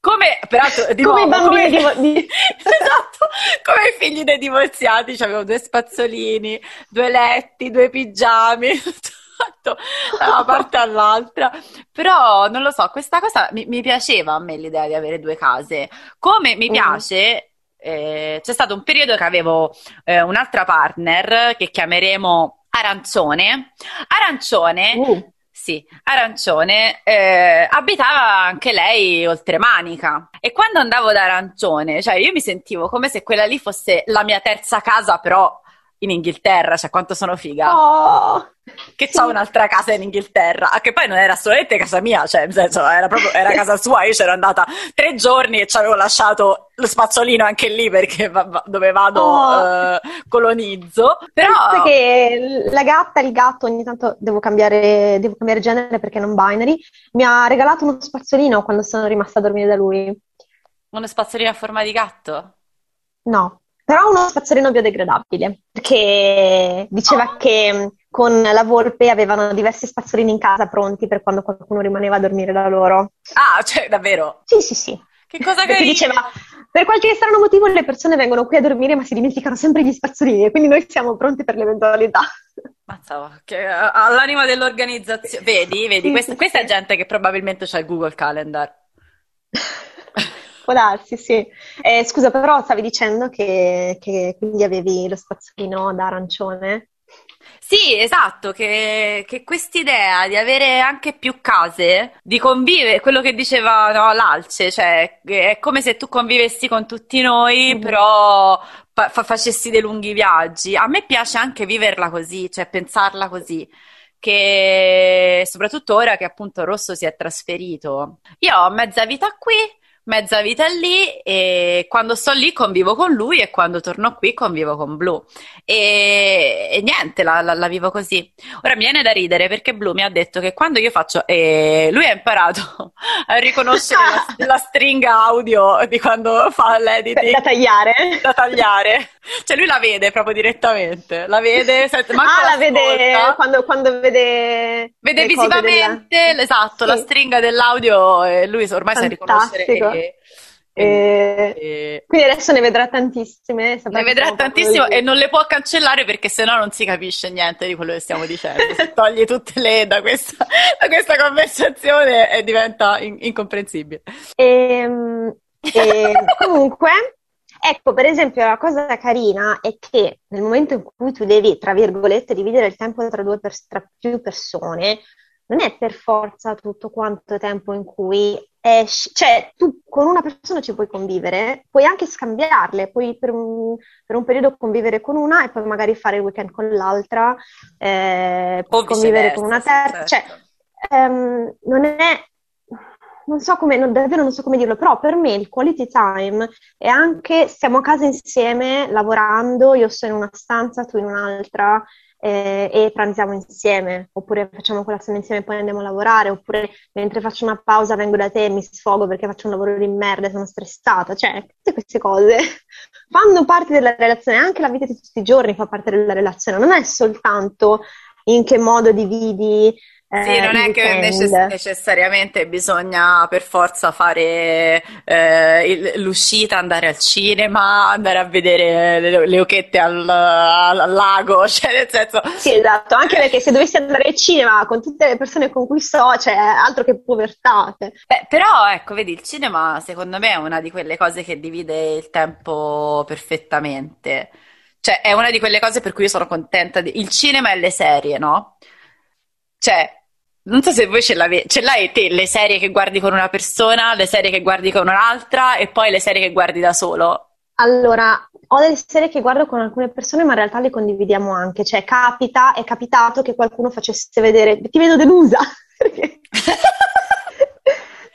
Come, peraltro, di Come i nuovo, bambini come- divo- di- Esatto, come i figli dei divorziati, avevo due spazzolini, due letti, due pigiami, tutto da una parte all'altra. Però non lo so, questa cosa mi, mi piaceva a me l'idea di avere due case. Come mi Mm. piace, eh, c'è stato un periodo che avevo eh, un'altra partner che chiameremo Arancione. Arancione Uh, sì, Arancione eh, abitava anche lei oltre Manica e quando andavo da Arancione, cioè io mi sentivo come se quella lì fosse la mia terza casa, però in Inghilterra, cioè quanto sono figa. oh, Che sì. c'ho un'altra casa in Inghilterra, ah, che poi non era assolutamente casa mia, cioè nel senso era proprio era casa sua, io c'ero andata tre giorni e ci avevo lasciato lo spazzolino anche lì perché dove vado Oh. eh, colonizzo, però Penso che la gatta il gatto ogni tanto devo cambiare, devo cambiare genere perché non binary. Mi ha regalato uno spazzolino quando sono rimasta a dormire da lui. uno spazzolino a forma di gatto. No, però uno spazzolino biodegradabile perché diceva che mh, con la volpe avevano diversi spazzolini in casa pronti per quando qualcuno rimaneva a dormire da loro. Ah, cioè davvero? Sì, sì, sì. Che cosa carina! diceva, per qualche strano motivo le persone vengono qui a dormire ma si dimenticano sempre gli spazzolini e quindi noi siamo pronti per l'eventualità. Mazza, che ha l'anima dell'organizzazione. Vedi, vedi, Sì, questa, sì, questa sì. è gente che probabilmente c'ha il Google Calendar. Può darsi, sì. Eh, scusa, però stavi dicendo che, che quindi avevi lo spazzolino da arancione? Sì, esatto, che, che quest'idea di avere anche più case, di convivere, quello che diceva no, l'Alce, cioè è come se tu convivessi con tutti noi, Mhm. però fa- facessi dei lunghi viaggi. A me piace anche viverla così, cioè pensarla così, che soprattutto ora che appunto Rosso si è trasferito. Io ho mezza vita qui, mezza vita lì e quando sto lì convivo con lui e quando torno qui convivo con Blu. E, e niente, la, la- la vivo così. Ora mi viene da ridere perché Blu mi ha detto che quando io faccio, e lui ha imparato a riconoscere la, la stringa audio di quando fa l'editing Da tagliare? da tagliare. Cioè lui la vede proprio direttamente, la vede, sente, Ah, la vede quando, quando vede Vede cose della- visivamente, esatto, la Sì. stringa dell'audio e lui ormai sa riconoscere E, Eh, e- Quindi adesso ne vedrà tantissime. saprà ne vedrà tantissimo di- e non le può cancellare perché sennò non si capisce niente di quello che stiamo dicendo. Se togli tutte le da questa, da questa conversazione e diventa in- incomprensibile. Ehm, e comunque, Ecco, per esempio, la cosa carina è che nel momento in cui tu devi, tra virgolette, dividere il tempo tra, due per, tra più persone, non è per forza tutto quanto tempo in cui esci, cioè tu con una persona ci puoi convivere, puoi anche scambiarle, puoi per un, per un periodo convivere con una e poi magari fare il weekend con l'altra, eh, convivere con una terza, cioè, certo. cioè um, non è non so come, non, davvero non so come dirlo, però per me il quality time è anche stiamo a casa insieme lavorando, io sto in una stanza, tu in un'altra eh, e pranziamo insieme, oppure facciamo colazione insieme e poi andiamo a lavorare, oppure mentre faccio una pausa vengo da te e mi sfogo perché faccio un lavoro di merda e sono stressata, cioè tutte queste cose fanno parte della relazione, anche la vita di tutti i giorni fa parte della relazione, non è soltanto in che modo dividi sì, eh, non è che necess- necessariamente bisogna per forza fare eh, il, l'uscita, andare al cinema, andare a vedere le, le occhette al, al, al, lago, cioè nel senso... Sì, esatto, anche perché se dovessi andare al cinema con tutte le persone con cui sto, cioè altro che povertà. Beh, però ecco, vedi, il cinema secondo me è una di quelle cose che divide il tempo perfettamente. Cioè, è una di quelle cose per cui io sono contenta. Di... Il cinema e le serie, no? Cioè, non so se voi ce, l'ave- ce l'hai te, le serie che guardi con una persona, le serie che guardi con un'altra e poi le serie che guardi da solo. Allora, ho delle serie che guardo con alcune persone, ma in realtà le condividiamo anche. Cioè, capita, è capitato che qualcuno facesse vedere. Ti vedo delusa. Perché,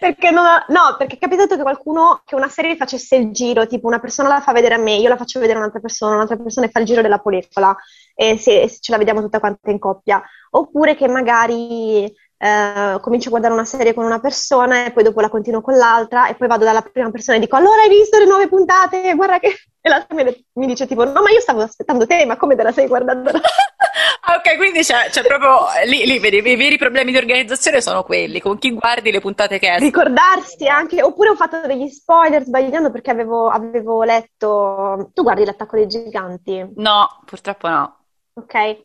perché non ho... No, perché è capitato che qualcuno, che una serie facesse il giro, tipo una persona la fa vedere a me, io la faccio vedere a un'altra persona, un'altra persona fa il giro della policola e se, se ce la vediamo tutta quanta in coppia. Oppure che magari eh, comincio a guardare una serie con una persona e poi dopo la continuo con l'altra e poi vado dalla prima persona e dico allora hai visto le nuove puntate? Guarda che... E l'altra mi, mi dice tipo no ma io stavo aspettando te, ma come te la sei guardando? Ah, ok, quindi c'è, c'è proprio lì, lì, vedi, i veri problemi di organizzazione sono quelli, con chi guardi le puntate che escono. Ricordarsi anche, oppure ho fatto degli spoiler sbagliando perché avevo, avevo letto. Tu guardi l'attacco dei giganti? No, purtroppo no. Ok.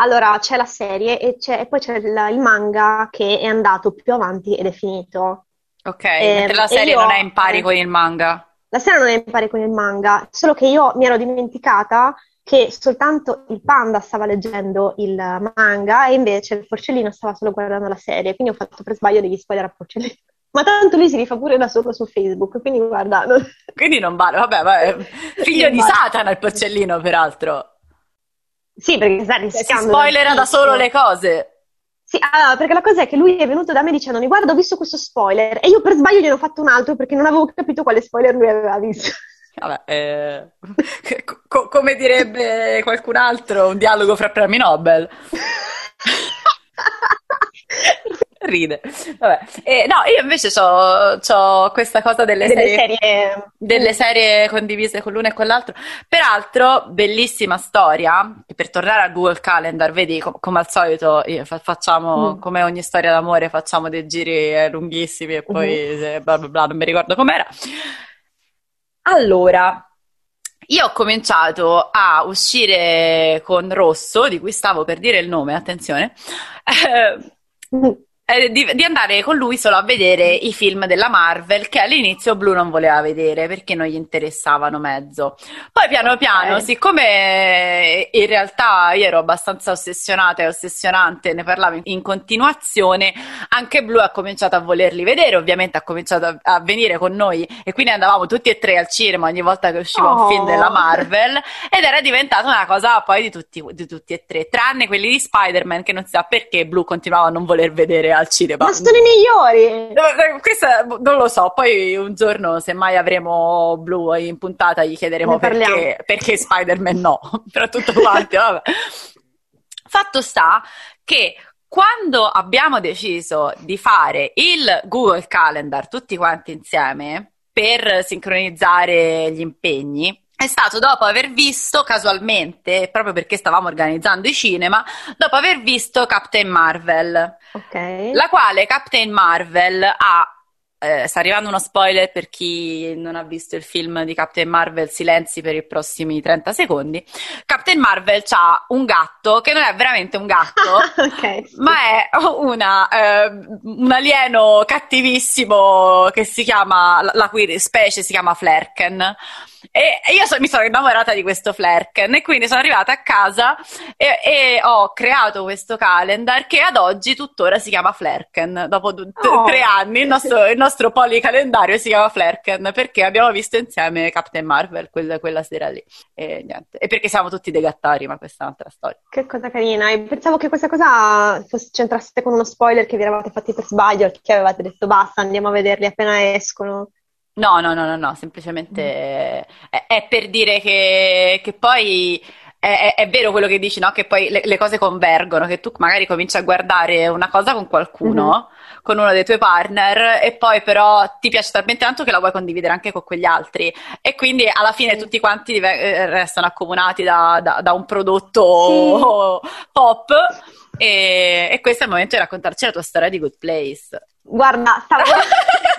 Allora c'è la serie e, c'è, e poi c'è il, il, manga che è andato più avanti ed è finito. Ok, e, la serie io, non è in pari con il manga. La serie non è in pari con il manga, solo che io mi ero dimenticata che soltanto il panda stava leggendo il manga e invece il porcellino stava solo guardando la serie, quindi ho fatto per sbaglio degli spoiler a porcellino. Ma tanto lui si rifà pure da solo su Facebook, quindi guarda. Non... Quindi non vale, vabbè, vabbè. figlio di Satana il porcellino, peraltro. Sì, perché sta rischiando. Si spoilera da solo le cose. Sì, allora, perché la cosa è che lui è venuto da me dicendo: Guarda, ho visto questo spoiler. E io per sbaglio gliene ho fatto un altro perché non avevo capito quale spoiler lui aveva visto. Vabbè, eh, co- come direbbe qualcun altro, un dialogo fra premi Nobel. Ride. Vabbè. Eh, no, io invece ho questa cosa delle, delle serie, serie, delle serie condivise con l'uno e con l'altro. Peraltro, bellissima storia. Per tornare al Google Calendar, vedi, com- come al solito, fa- facciamo, mm. come ogni storia d'amore, facciamo dei giri eh, lunghissimi e poi mm-hmm. bla bla bla, non mi ricordo com'era. Allora, io ho cominciato a uscire con Rosso, di cui stavo per dire il nome, attenzione. Eh, eh, di, di, andare con lui solo a vedere i film della Marvel che all'inizio Blue non voleva vedere perché non gli interessavano mezzo. Poi piano piano, okay. siccome in realtà io ero abbastanza ossessionata e ossessionante, ne parlavo in continuazione, anche Blue ha cominciato a volerli vedere, ovviamente ha cominciato a, a venire con noi e quindi andavamo tutti e tre al cinema ogni volta che usciva oh. un film della oh. Marvel ed era diventata una cosa poi di tutti, di tutti e tre, tranne quelli di Spider-Man che non si sa perché Blue continuava a non voler vedere al cinema. Ma sono i migliori! Questa non lo so, poi un giorno se mai avremo Blu in puntata gli chiederemo perché, perché, Spider-Man no, però tutto quanto, vabbè. Fatto sta che quando abbiamo deciso di fare il Google Calendar tutti quanti insieme per sincronizzare gli impegni, è stato dopo aver visto casualmente, proprio perché stavamo organizzando i cinema, dopo aver visto Captain Marvel. Ok. La quale Captain Marvel ha eh, sta arrivando uno spoiler per chi non ha visto il film di Captain Marvel, silenzi per i prossimi 30 secondi. Captain Marvel ha un gatto che non è veramente un gatto, okay, sì. ma è una, eh, un alieno cattivissimo che si chiama, la cui specie si chiama Flerken E io so, mi sono innamorata di questo Flerken e quindi sono arrivata a casa e, e, ho creato questo calendar che ad oggi tuttora si chiama Flerken. Dopo t- oh. tre anni il nostro, il nostro policalendario si chiama Flerken perché abbiamo visto insieme Captain Marvel quella, quella sera lì. E, niente. e perché siamo tutti dei gattari, ma questa è un'altra storia. Che cosa carina. E pensavo che questa cosa fosse, c'entrasse con uno spoiler che vi eravate fatti per sbaglio, che avevate detto basta, andiamo a vederli appena escono. No, no, no, no, no, semplicemente mm. è, è, per dire che, che poi è, è, vero quello che dici, no? Che poi le, le, cose convergono, che tu magari cominci a guardare una cosa con qualcuno, mm-hmm. con uno dei tuoi partner, e poi però ti piace talmente tanto che la vuoi condividere anche con quegli altri. E quindi alla fine sì. tutti quanti eh, restano accomunati da, da, da un prodotto sì. pop. E, e questo è il momento di raccontarci la tua storia di Good Place. Guarda, stavo,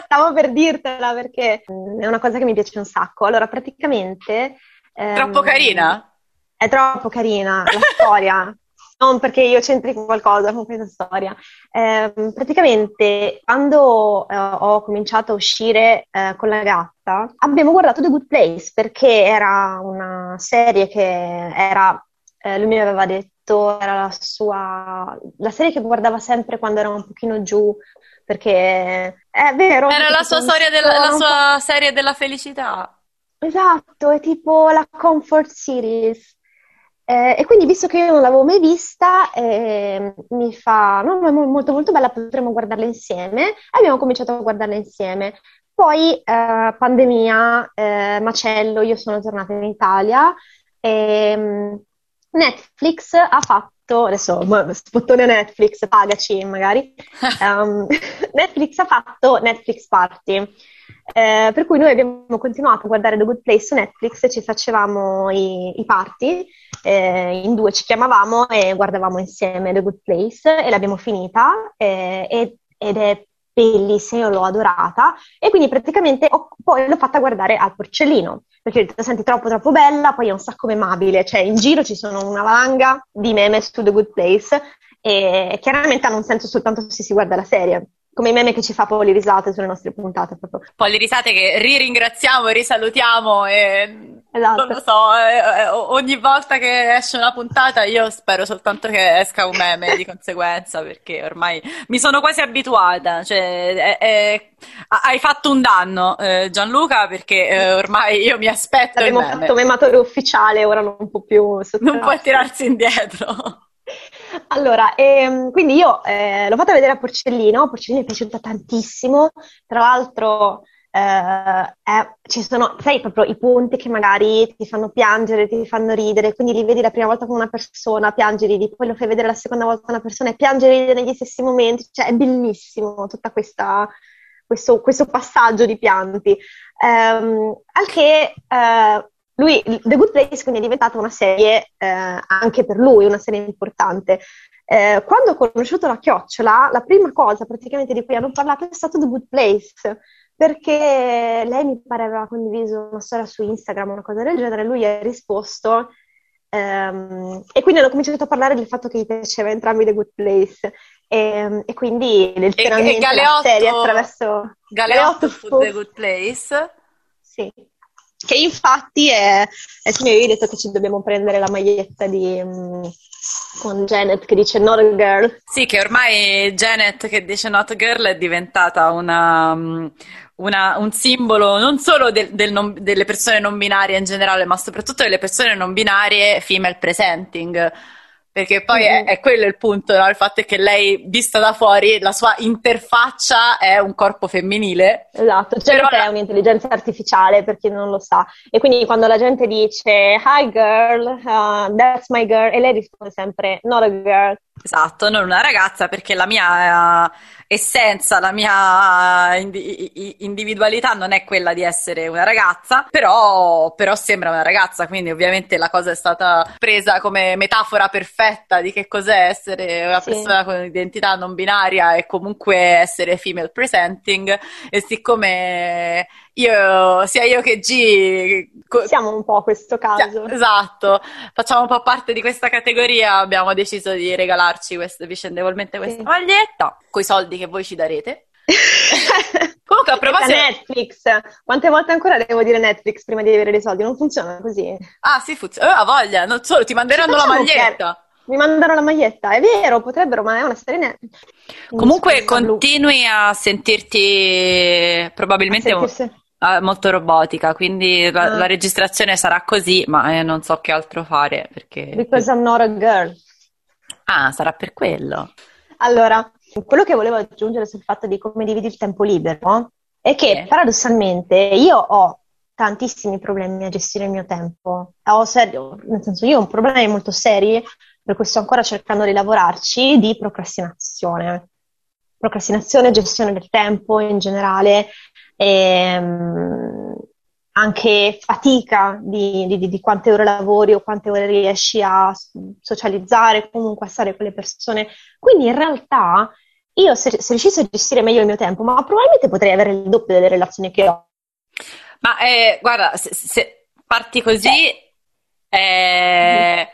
stavo per dirtela perché è una cosa che mi piace un sacco. Allora, praticamente... Ehm, troppo carina? È troppo carina la storia. non perché io c'entri qualcosa con questa storia. Eh, praticamente, quando eh, ho cominciato a uscire eh, con la gatta, abbiamo guardato The Good Place perché era una serie che era, eh, lui mi aveva detto, era la sua, la serie che guardava sempre quando era un pochino giù, perché è vero. Era la sua, storia della, la sua serie della felicità. Esatto, è tipo la comfort series. Eh, e quindi, visto che io non l'avevo mai vista, eh, mi fa, no, è molto molto bella, potremmo guardarla insieme. E abbiamo cominciato a guardarla insieme. Poi, eh, pandemia, eh, macello, io sono tornata in Italia e mm, Netflix ha fatto fatto, adesso spottone Netflix, pagaci magari, um, Netflix ha fatto Netflix Party, eh, per cui noi abbiamo continuato a guardare The Good Place su Netflix, ci facevamo i, i party, eh, in due ci chiamavamo e guardavamo insieme The Good Place e l'abbiamo finita eh, ed è bellissima, l'ho adorata e quindi praticamente ho, poi l'ho fatta guardare al porcellino perché ho detto senti troppo troppo bella, poi è un sacco memabile, cioè in giro ci sono una valanga di memes to the good place e chiaramente hanno un senso soltanto se si guarda la serie come i meme che ci fa Poli Risate sulle nostre puntate. Proprio. Poli Risate che ri-ringraziamo e risalutiamo e esatto. non lo so, eh, eh, ogni volta che esce una puntata io spero soltanto che esca un meme di conseguenza perché ormai mi sono quasi abituata, cioè è, è, hai fatto un danno eh, Gianluca perché eh, ormai io mi aspetto Abbiamo fatto mematore ufficiale, ora non può più Non puoi tirarsi indietro. Allora, ehm, quindi io eh, l'ho fatta vedere a Porcellino, Porcellino è piaciuta tantissimo, tra l'altro eh, eh, ci sono, sai, proprio i punti che magari ti fanno piangere, ti fanno ridere, quindi li vedi la prima volta con una persona, piangi, ridi, poi lo fai vedere la seconda volta con una persona e piangi ridi negli stessi momenti, cioè è bellissimo tutto questo, questo, passaggio di pianti. Um, al che uh, lui, The Good Place quindi è diventata una serie eh, anche per lui, una serie importante. Eh, quando ho conosciuto la chiocciola, la prima cosa praticamente di cui hanno parlato è stato The Good Place, perché lei mi pare aveva condiviso una storia su Instagram, una cosa del genere, lui ha risposto ehm, e quindi hanno cominciato a parlare del fatto che gli piaceva entrambi The Good Place. E, e quindi letteralmente e, e Galeotto, la serie attraverso Galeotto, Galeotto fu The Good Place. Sì che infatti è, è tu mi avevi detto che ci dobbiamo prendere la maglietta di, um, con Janet che dice not a girl. Sì, che ormai Janet che dice not a girl è diventata una, mm, una, un simbolo non solo del, del non, delle persone non binarie in generale, ma soprattutto delle persone non binarie female presenting perché poi mm-hmm. è, è, quello il punto, no? il fatto è che lei, vista da fuori, la sua interfaccia è un corpo femminile. Esatto, cioè però... è un'intelligenza artificiale per chi non lo sa. E quindi quando la gente dice hi girl, uh, that's my girl, e lei risponde sempre not a girl. Esatto, non una ragazza perché la mia uh, essenza, la mia indi- individualità non è quella di essere una ragazza, però, però sembra una ragazza, quindi ovviamente la cosa è stata presa come metafora perfetta di che cos'è essere una sì. persona con identità non binaria e comunque essere female presenting e siccome io, sia io che G siamo un po' questo caso. Esatto, facciamo un po' parte di questa categoria, abbiamo deciso di regalarci questo, vicendevolmente questa sì. maglietta, con i soldi che voi ci darete. Comunque, a proposito... Netflix. Quante volte ancora devo dire Netflix prima di avere dei soldi? Non funziona così. Ah, sì, funziona. Oh, voglia, non solo, ti manderanno la maglietta. Mi mandano la maglietta, è vero, potrebbero, ma è una net. Comunque continui a sentirti probabilmente a sentirsi... molto robotica, quindi la, ah. la, registrazione sarà così, ma eh, non so che altro fare perché... Because I'm not a girl. Ah, sarà per quello. Allora, quello che volevo aggiungere sul fatto di come dividi il tempo libero è che paradossalmente io ho tantissimi problemi a gestire il mio tempo. Ho serio, nel senso, io ho problemi molto seri, per cui sto ancora cercando di lavorarci, di procrastinazione. Procrastinazione, gestione del tempo in generale, ehm, anche fatica di, di, di, quante ore lavori o quante ore riesci a socializzare, comunque a stare con le persone. Quindi in realtà io se, se riuscissi a gestire meglio il mio tempo, ma probabilmente potrei avere il doppio delle relazioni che ho. Ma eh, guarda, se, se, parti così, eh,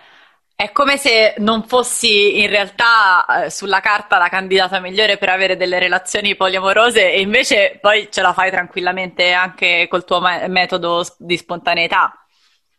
è come se non fossi in realtà eh, sulla carta la candidata migliore per avere delle relazioni poliamorose e invece poi ce la fai tranquillamente anche col tuo me- metodo di spontaneità.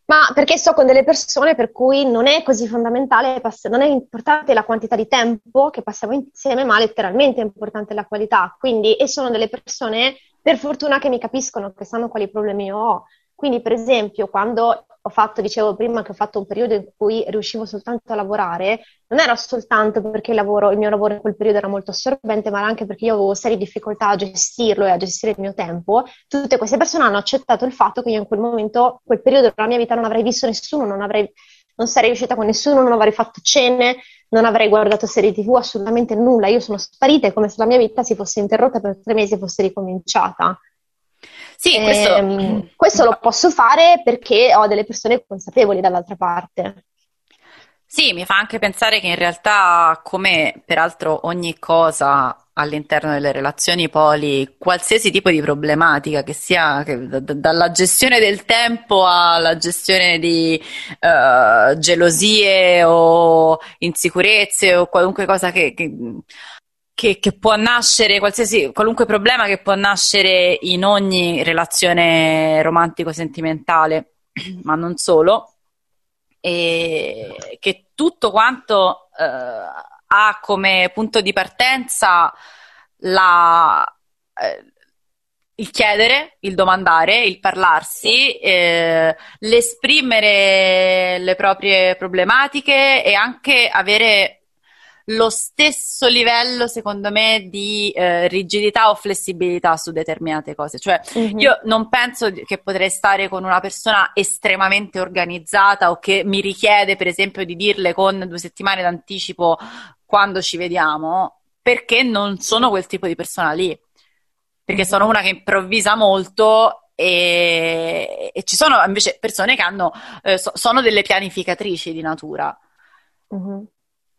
Ma perché sto con delle persone per cui non è così fondamentale, non è importante la quantità di tempo che passiamo insieme, ma letteralmente è importante la qualità. Quindi, e sono delle persone, per fortuna, che mi capiscono, che sanno quali problemi io ho. Quindi, per esempio, quando ho fatto, dicevo prima che ho fatto un periodo in cui riuscivo soltanto a lavorare, non era soltanto perché il, lavoro, il mio lavoro in quel periodo era molto assorbente, ma anche perché io avevo serie difficoltà a gestirlo e a gestire il mio tempo. Tutte queste persone hanno accettato il fatto che io in quel momento, quel periodo della mia vita non avrei visto nessuno, non, avrei, non sarei uscita con nessuno, non avrei fatto cene, non avrei guardato serie tv, assolutamente nulla. Io sono sparita, è come se la mia vita si fosse interrotta per tre mesi e fosse ricominciata. Sì, questo... Ehm, questo lo posso fare perché ho delle persone consapevoli dall'altra parte. Sì, mi fa anche pensare che in realtà, come peraltro ogni cosa all'interno delle relazioni poli, qualsiasi tipo di problematica, che sia che, d- dalla gestione del tempo alla gestione di uh, gelosie o insicurezze o qualunque cosa che, che che, che, può nascere, qualsiasi, qualunque problema che può nascere in ogni relazione romantico-sentimentale, ma non solo, e che tutto quanto eh, ha come punto di partenza la, eh, il chiedere, il domandare, il parlarsi, eh, l'esprimere le proprie problematiche e anche avere lo stesso livello, secondo me, di eh, rigidità o flessibilità su determinate cose. Cioè, mm-hmm. io non penso che potrei stare con una persona estremamente organizzata o che mi richiede, per esempio, di dirle con due settimane d'anticipo quando ci vediamo, perché non sono quel tipo di persona lì. Perché mm-hmm. sono una che improvvisa molto e, e, ci sono invece persone che hanno, eh, so, sono delle pianificatrici di natura. Mm-hmm.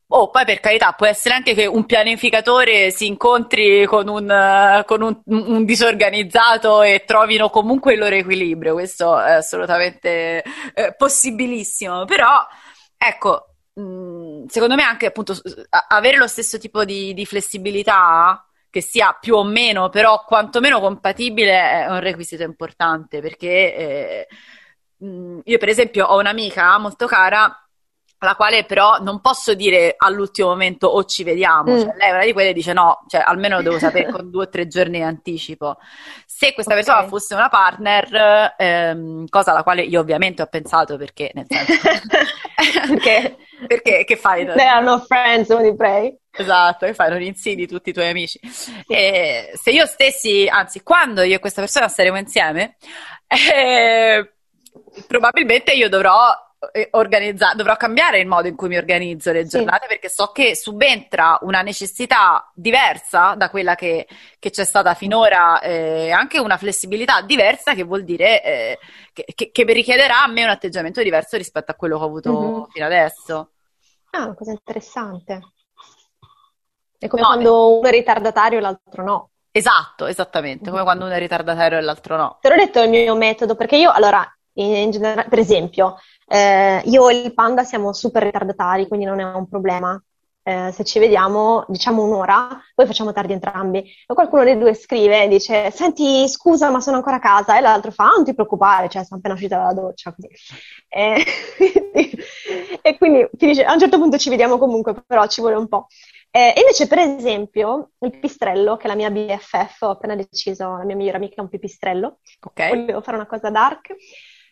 Oh, poi per carità, può essere anche che un pianificatore si incontri con un, con un, un disorganizzato e trovino comunque il loro equilibrio, questo è assolutamente eh, possibilissimo, però ecco, secondo me anche appunto avere lo stesso tipo di, di flessibilità che sia più o meno, però quantomeno compatibile è un requisito importante. Perché eh, io per esempio ho un'amica molto cara alla quale però non posso dire all'ultimo momento o ci vediamo, mm. cioè, lei è una di quelle dice no, cioè almeno lo devo sapere con due o tre giorni di anticipo. Se questa okay. persona fosse una partner, ehm, cosa alla quale io ovviamente ho pensato perché nel senso perché, perché che fai? They are no friends you pray. Esatto, che fai? Non insidi tutti i tuoi amici. E se io stessi, anzi, quando io e questa persona staremo insieme, eh, probabilmente io dovrò eh, organizza- dovrò cambiare il modo in cui mi organizzo le giornate sì. perché so che subentra una necessità diversa da quella che, che c'è stata finora, eh, anche una flessibilità diversa che vuol dire eh, che, che, che, richiederà a me un atteggiamento diverso rispetto a quello che ho avuto mm-hmm. fino adesso. Ah, una cosa interessante. È come no, quando eh. uno è ritardatario e l'altro no. Esatto, esattamente, come quando uno è ritardatario e l'altro no. Te l'ho detto il mio metodo, perché io, allora, in, in generale, per esempio, eh, io e il panda siamo super ritardatari, quindi non è un problema. eh, se ci vediamo, diciamo un'ora, poi facciamo tardi entrambi. E qualcuno dei due scrive e dice, senti, scusa, ma sono ancora a casa. E l'altro fa, ah, non ti preoccupare, cioè, sono appena uscita dalla doccia, così. E, e quindi ti dice, a un certo punto ci vediamo comunque, però ci vuole un po'. Eh, invece, per esempio, il pipistrello, che è la mia BFF, ho appena deciso, la mia migliore amica è un pipistrello, Ok. volevo fare una cosa dark.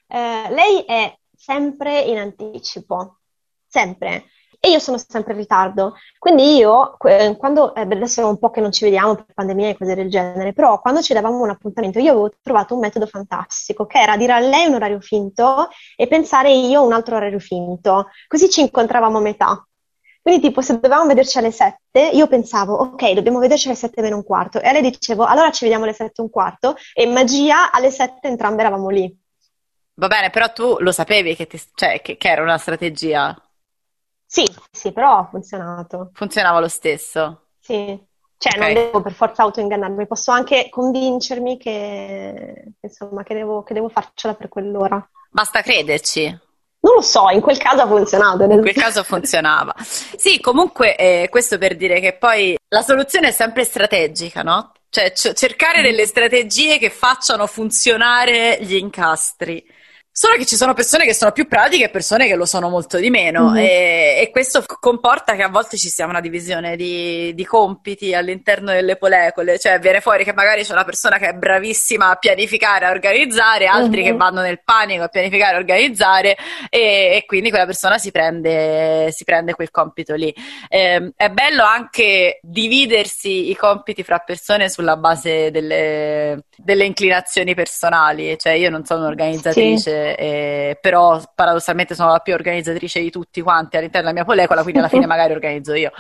Eh, lei è sempre in anticipo, sempre. E io sono sempre in ritardo. Quindi io, quando, eh, adesso è un po' che non ci vediamo per pandemia e cose del genere, però quando ci davamo un appuntamento, io avevo trovato un metodo fantastico, che era dire a lei un orario finto e pensare io un altro orario finto. Così ci incontravamo a metà. Quindi, tipo, se dovevamo vederci alle 7, io pensavo, ok, dobbiamo vederci alle 7 meno un quarto. E a lei dicevo, allora ci vediamo alle 7 e un quarto. E magia, alle 7 entrambe eravamo lì. Va bene, però tu lo sapevi che, ti- cioè, che- che era una strategia. Sì, sì, però ha funzionato. Funzionava lo stesso. Sì. Cioè, non Ok. devo per forza autoingannarmi, posso anche convincermi che, insomma, che devo, che devo farcela per quell'ora. Basta crederci. Non lo so, in quel caso ha funzionato. in quel caso funzionava. Sì, comunque, eh, questo per dire che poi la soluzione è sempre strategica, no? Cioè, c- cercare delle strategie che facciano funzionare gli incastri. Solo che ci sono persone che sono più pratiche e persone che lo sono molto di meno Mhm. e, e questo comporta che a volte ci sia una divisione di, di compiti all'interno delle polecole, cioè viene fuori che magari c'è una persona che è bravissima a pianificare, a organizzare, altri Mhm. che vanno nel panico a pianificare, a organizzare e, e quindi quella persona si prende, si prende quel compito lì. Ehm, è bello anche dividersi i compiti fra persone sulla base delle, delle inclinazioni personali, cioè io non sono un'organizzatrice, eh, però paradossalmente sono la più organizzatrice di tutti quanti all'interno della mia polecola, quindi alla fine magari organizzo io.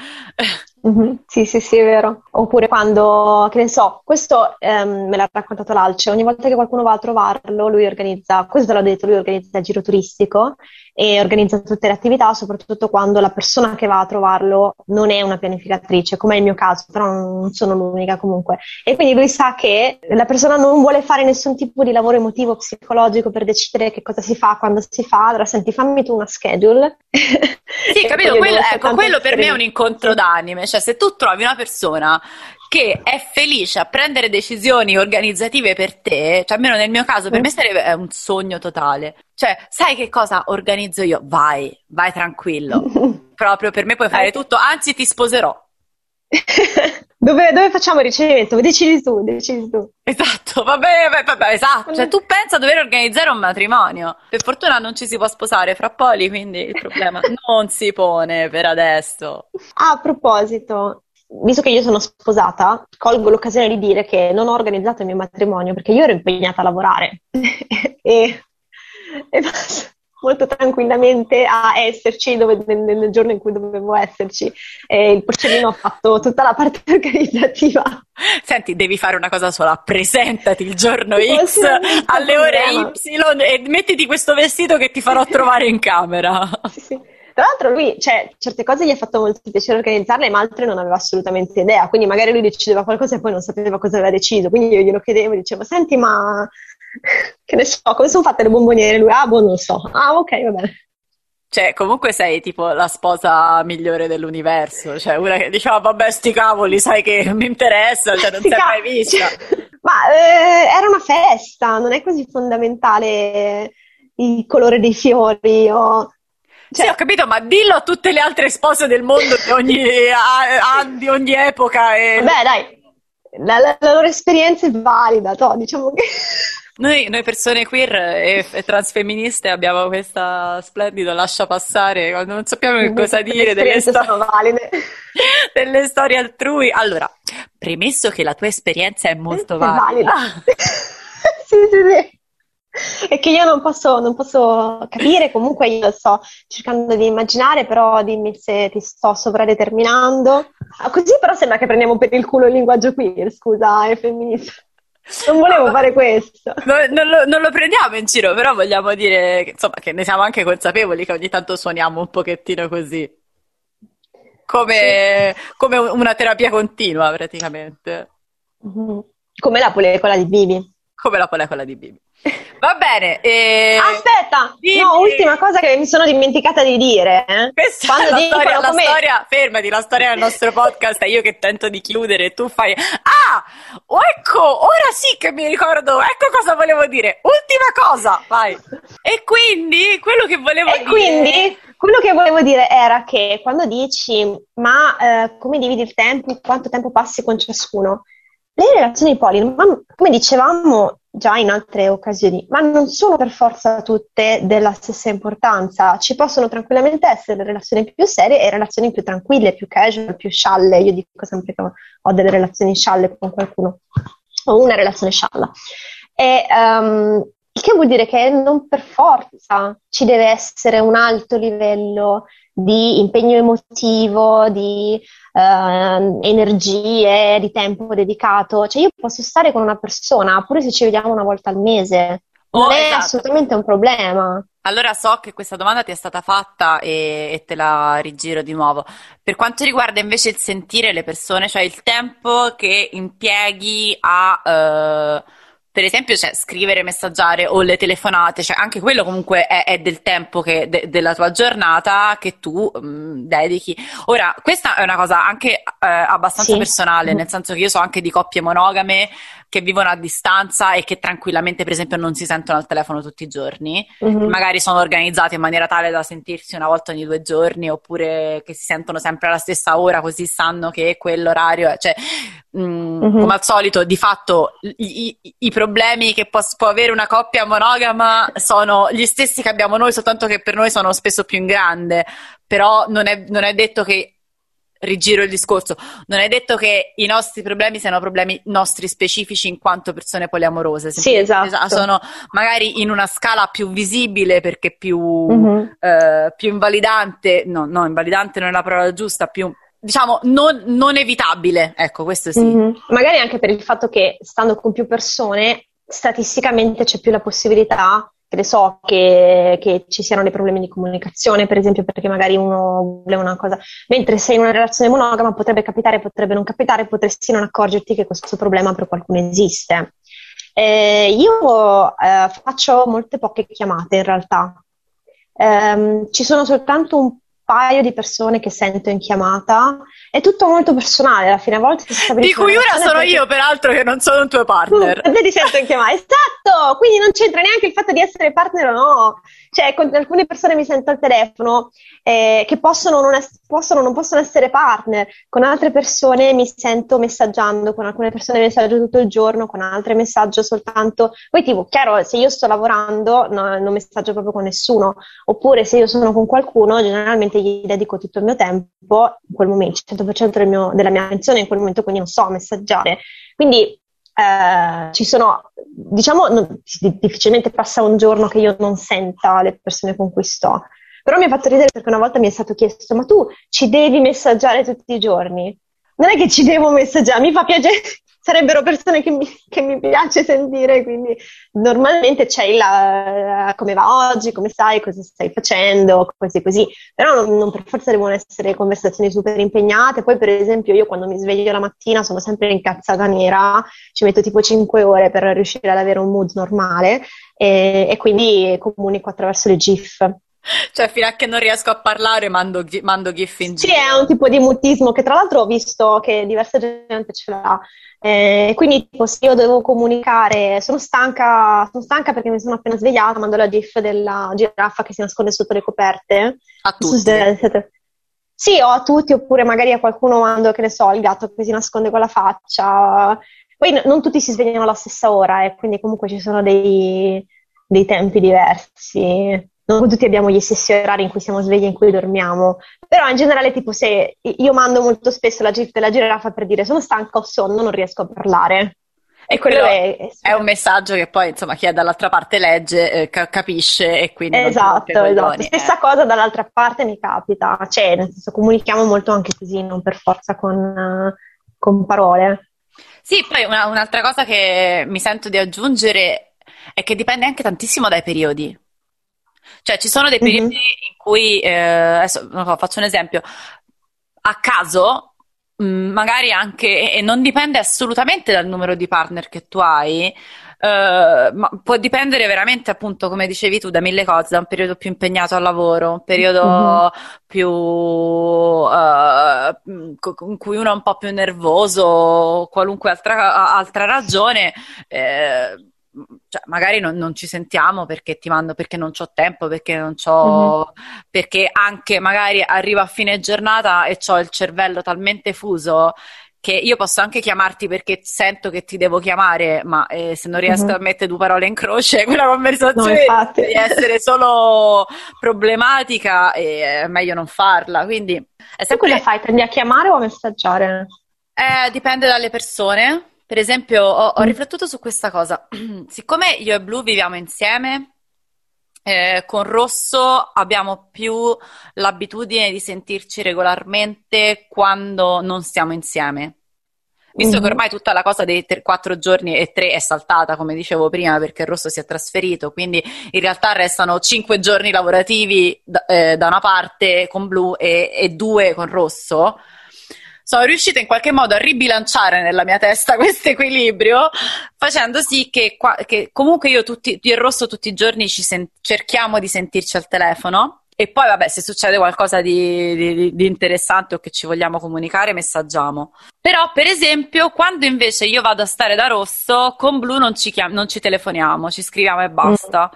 Mhm, Sì, sì, sì, è vero. Oppure quando, che ne so, questo ehm, me l'ha raccontato l'Alce, ogni volta che qualcuno va a trovarlo, lui organizza, questo te l'ho detto, lui organizza il giro turistico e organizza tutte le attività, soprattutto quando la persona che va a trovarlo non è una pianificatrice, come è il mio caso, però non sono l'unica comunque. E quindi lui sa che la persona non vuole fare nessun tipo di lavoro emotivo, psicologico per decidere che cosa si fa, quando si fa, allora senti, fammi tu una schedule. Sì, capito? Quello, ecco, quello per me è un incontro d'anime, cioè se tu trovi una persona che è felice a prendere decisioni organizzative per te, cioè almeno nel mio caso, per me sarebbe un sogno totale. Cioè, sai che cosa organizzo io? Vai, vai tranquillo. Proprio per me puoi fare Dai. tutto, anzi ti sposerò. Dove, dove facciamo il ricevimento? Decidi tu, decidi tu. Esatto, vabbè, vabbè, vabbè, esatto. Cioè, tu pensa a dover organizzare un matrimonio. Per fortuna non ci si può sposare fra poli, quindi il problema non si pone per adesso. A proposito, visto che io sono sposata, colgo l'occasione di dire che non ho organizzato il mio matrimonio perché io ero impegnata a lavorare e, e basta, molto tranquillamente a esserci dove- nel, nel giorno in cui dovevo esserci. E il porcellino ha fatto tutta la parte organizzativa. Senti, devi fare una cosa sola, presentati il giorno X alle ore. Y e mettiti questo vestito che ti farò trovare in camera. Sì, sì. Tra l'altro lui, cioè, certe cose gli ha fatto molto piacere organizzarle, ma altre non aveva assolutamente idea. Quindi magari lui decideva qualcosa e poi non sapeva cosa aveva deciso. Quindi io glielo chiedevo dicevo, senti, ma che ne so, come sono fatte le bomboniere? Lui, ah, boh, non lo so. Ah, ok, va bene. Cioè, comunque sei tipo la sposa migliore dell'universo, cioè una che diceva, vabbè, sti cavoli, sai che mi interessa, cioè non si è mai vista. Ma eh, era una festa, non è così fondamentale il colore dei fiori o... Sì, Cioè, ho capito, ma dillo a tutte le altre spose del mondo di ogni, a- a- di ogni epoca e vabbè, dai, la, la- la loro esperienza è valida, toh, diciamo che... Noi, noi persone queer e, e transfemministe abbiamo questa splendida lascia passare quando non sappiamo che cosa dire delle valide. delle storie altrui. Allora, premesso che la tua esperienza è molto È valida, sì, sì, sì. E che io non posso, non posso capire, comunque io sto cercando di immaginare, però dimmi se ti sto sovradeterminando. Ah, Così però sembra che prendiamo per il culo il linguaggio queer, scusa, è femminista. Non volevo fare questo. No, non, lo, non lo prendiamo in giro, però vogliamo dire che, insomma, che ne siamo anche consapevoli che ogni tanto suoniamo un pochettino così. Come, come una terapia continua, praticamente. Mhm. Come la polecola di Bibi. Come la polecola di Bibi. Va bene. E... Aspetta, Dimmi. no, ultima cosa che mi sono dimenticata di dire. Eh. Questa Quando è la, storia, la storia, fermati, la storia del nostro podcast è io che tento di chiudere e tu fai, ah, ecco, ora sì che mi ricordo, ecco cosa volevo dire. Ultima cosa, vai. E quindi, quello che volevo e dire... quindi, quello che volevo dire era che quando dici, ma eh, come dividi il tempo, quanto tempo passi con ciascuno? Le relazioni poli, come dicevamo già in altre occasioni, ma non sono per forza tutte della stessa importanza. Ci possono tranquillamente essere relazioni più serie e relazioni più tranquille, più casual, più scialle. Io dico sempre che ho delle relazioni scialle con qualcuno, o una relazione scialla. E, um, il che vuol dire che non per forza ci deve essere un alto livello di impegno emotivo, di uh, energie, di tempo dedicato. Cioè io posso stare con una persona pure se ci vediamo una volta al mese. Oh, non è esatto. assolutamente un problema. Allora so che questa domanda ti è stata fatta e, e, te la rigiro di nuovo. Per quanto riguarda invece il sentire le persone, cioè il tempo che impieghi a... Uh, per esempio, cioè, scrivere, messaggiare o le telefonate, cioè, anche quello comunque è, è del tempo che, de, della tua giornata che tu mh, mm, dedichi. Ora, questa è una cosa anche eh, abbastanza sì. personale, nel senso che io so anche di coppie monogame che vivono a distanza e che tranquillamente, per esempio, non si sentono al telefono tutti i giorni, mm-hmm. magari sono organizzati in maniera tale da sentirsi una volta ogni due giorni, oppure che si sentono sempre alla stessa ora, così sanno che quell'orario è. Cioè, mh, mm-hmm. come al solito, di fatto i, i, i problemi che può, può, avere una coppia monogama sono gli stessi che abbiamo noi, soltanto che per noi sono spesso più in grande. Però non è, non è detto che rigiro il discorso, non è detto che i nostri problemi siano problemi nostri specifici in quanto persone poliamorose. Sì, esatto. Sono magari in una scala più visibile perché più, mm-hmm. eh, più invalidante, no, no, invalidante non è la parola giusta, più diciamo non, non evitabile, ecco, questo sì. Mm-hmm. Magari anche per il fatto che stando con più persone, statisticamente c'è più la possibilità che ne so, che, che, ci siano dei problemi di comunicazione, per esempio, perché magari uno vuole una cosa, mentre sei in una relazione monogama potrebbe capitare, potrebbe non capitare, potresti non accorgerti che questo problema per qualcuno esiste. Eh, io eh, faccio molte poche chiamate in realtà. Eh, ci sono soltanto un paio di persone che sento in chiamata. È tutto molto personale, alla fine a volte si Di cui una sono perché... io, peraltro, che non sono un tuo partner. Tu, te ti sento in chiamata, esatto! Quindi non c'entra neanche il fatto di essere partner o no. Cioè, con alcune persone mi sento al telefono eh, che possono non, es- possono, non possono essere partner, con altre persone mi sento messaggiando, con alcune persone messaggio tutto il giorno, con altre messaggio soltanto. Poi, tipo, chiaro, se io sto lavorando, no, non messaggio proprio con nessuno, oppure se io sono con qualcuno, generalmente gli dedico tutto il mio tempo, in quel momento, il 100% del mio, della mia attenzione in quel momento, quindi non so messaggiare. Quindi eh, ci sono, diciamo, non, difficilmente passa un giorno che io non senta le persone con cui sto. Però mi ha fatto ridere perché una volta mi è stato chiesto, ma tu ci devi messaggiare tutti i giorni? Non è che ci devo messaggiare, mi fa piacere, sarebbero persone che mi, che mi, piace sentire, quindi normalmente c'è il uh, come va oggi, come stai, cosa stai facendo, così così, però non, non, per forza devono essere conversazioni super impegnate, poi per esempio io quando mi sveglio la mattina sono sempre incazzata nera, ci metto tipo 5 ore per riuscire ad avere un mood normale e, e quindi comunico attraverso le GIF. Cioè, fino a che non riesco a parlare, mando, mando GIF in giro. Sì, è un tipo di mutismo che tra l'altro ho visto che diversa gente ce l'ha. Eh, quindi, tipo, se io devo comunicare, sono stanca, sono stanca perché mi sono appena svegliata, mando la GIF della giraffa che si nasconde sotto le coperte. A tutti? Sì, o a tutti, oppure magari a qualcuno mando, che ne so, il gatto che si nasconde con la faccia. Poi n- non tutti si svegliano alla stessa ora, e eh, quindi comunque ci sono dei, dei tempi diversi non tutti abbiamo gli stessi orari in cui siamo svegli e in cui dormiamo, però in generale tipo se io mando molto spesso la gif della giraffa per dire sono stanca, ho sonno, non riesco a parlare. E quello è, è, un messaggio che poi, insomma, chi è dall'altra parte legge, eh, capisce e quindi... Esatto, esatto. Stessa eh. cosa dall'altra parte mi capita, cioè, nel senso, comunichiamo molto anche così, non per forza con, con parole. Sì, poi una, un'altra cosa che mi sento di aggiungere è che dipende anche tantissimo dai periodi. Cioè, ci sono dei periodi mm-hmm. in cui, eh, adesso so, faccio un esempio, a caso, mm, magari anche, e non dipende assolutamente dal numero di partner che tu hai, Uh, ma può dipendere veramente, appunto, come dicevi tu, da mille cose, da un periodo più impegnato al lavoro, un periodo mm-hmm. più uh, in cui uno è un po' più nervoso, qualunque altra, altra ragione. Eh, cioè, magari non, non, ci sentiamo perché ti mando perché non ho tempo, perché non c'ho, mm-hmm. perché anche magari arrivo a fine giornata e ho il cervello talmente fuso che io posso anche chiamarti perché sento che ti devo chiamare, ma eh, se non riesco mm-hmm. a mettere due parole in croce, quella conversazione no, deve essere solo problematica e è meglio non farla. Quindi è sempre... cosa fai? Tendi a chiamare o a messaggiare? Eh, dipende dalle persone. Per esempio, ho, ho mm. riflettuto su questa cosa. Siccome io e Blu viviamo insieme, eh, con Rosso abbiamo più l'abitudine di sentirci regolarmente quando non stiamo insieme. Visto mm-hmm. che ormai tutta la cosa dei tre, quattro giorni e tre è saltata, come dicevo prima, perché Rosso si è trasferito, quindi in realtà restano cinque giorni lavorativi da, eh, da una parte con Blu e, e due con Rosso sono riuscita in qualche modo a ribilanciare nella mia testa questo equilibrio, facendo sì che, qua, che comunque io, tutti, io e Rosso tutti i giorni sen- cerchiamo di sentirci al telefono. E poi, vabbè, se succede qualcosa di, di, di, interessante o che ci vogliamo comunicare, messaggiamo. Però, per esempio, quando invece io vado a stare da rosso, con blu non ci, chiam- non ci telefoniamo, ci scriviamo e basta.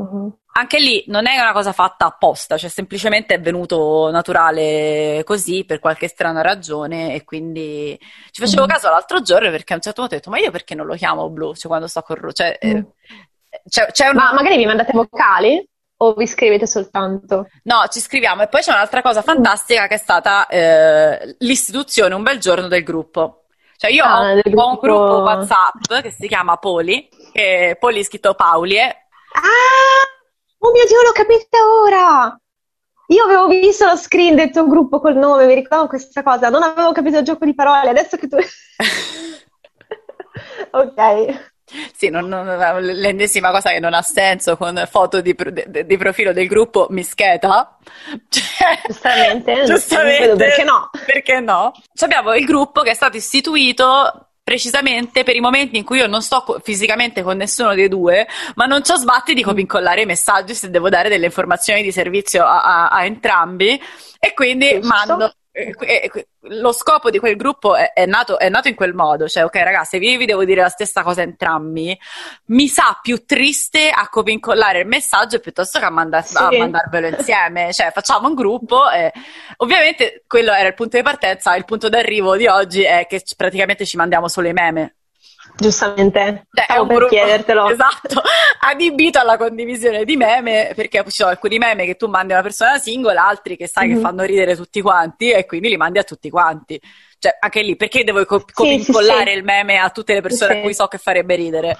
Mm-hmm anche lì non è una cosa fatta apposta, cioè semplicemente è venuto naturale così per qualche strana ragione e quindi ci facevo mm. caso l'altro giorno perché a un certo punto ho detto ma io perché non lo chiamo blu, cioè quando sto con Ru, cioè, mm. eh, c'è, c'è una... Ma magari vi mandate vocali? O vi scrivete soltanto? No, ci scriviamo e poi c'è un'altra cosa fantastica che è stata eh, l'istituzione un bel giorno del gruppo. Cioè io ah, ho, ho gruppo... un gruppo WhatsApp che si chiama Poli, che Poli scritto Paulie. Ah! Oh mio Dio, l'ho capita ora! Io avevo visto lo screen del tuo gruppo col nome, mi ricordo questa cosa, non avevo capito il gioco di parole, adesso che tu... ok. Sì, non, non, l'ennesima cosa che non ha senso con foto di, di, di profilo del gruppo mischeta. Cioè, giustamente, giustamente perché no? Perché no? Cioè abbiamo il gruppo che è stato istituito precisamente per i momenti in cui io non sto fisicamente con nessuno dei due, ma non ho sbatti di copincollare i messaggi se devo dare delle informazioni di servizio a, a, a entrambi e quindi Giusto. mando lo scopo di quel gruppo è, è, nato, è, nato, in quel modo, cioè ok ragazzi, io vi devo dire la stessa cosa entrambi, mi sa più triste a copincollare il messaggio piuttosto che a, mandar, sì. a mandarvelo insieme, cioè facciamo un gruppo e ovviamente quello era il punto di partenza, il punto d'arrivo di oggi è che praticamente ci mandiamo solo i meme. Giustamente, cioè, stavo per gruppo, chiedertelo. Esatto, adibito alla condivisione di meme, perché ci sono alcuni meme che tu mandi a una persona singola, altri che sai mm-hmm. che mhm. fanno ridere tutti quanti e quindi li mandi a tutti quanti. Cioè, anche lì, perché devo co- sì, sì, sì. il meme a tutte le persone a cui so che farebbe ridere?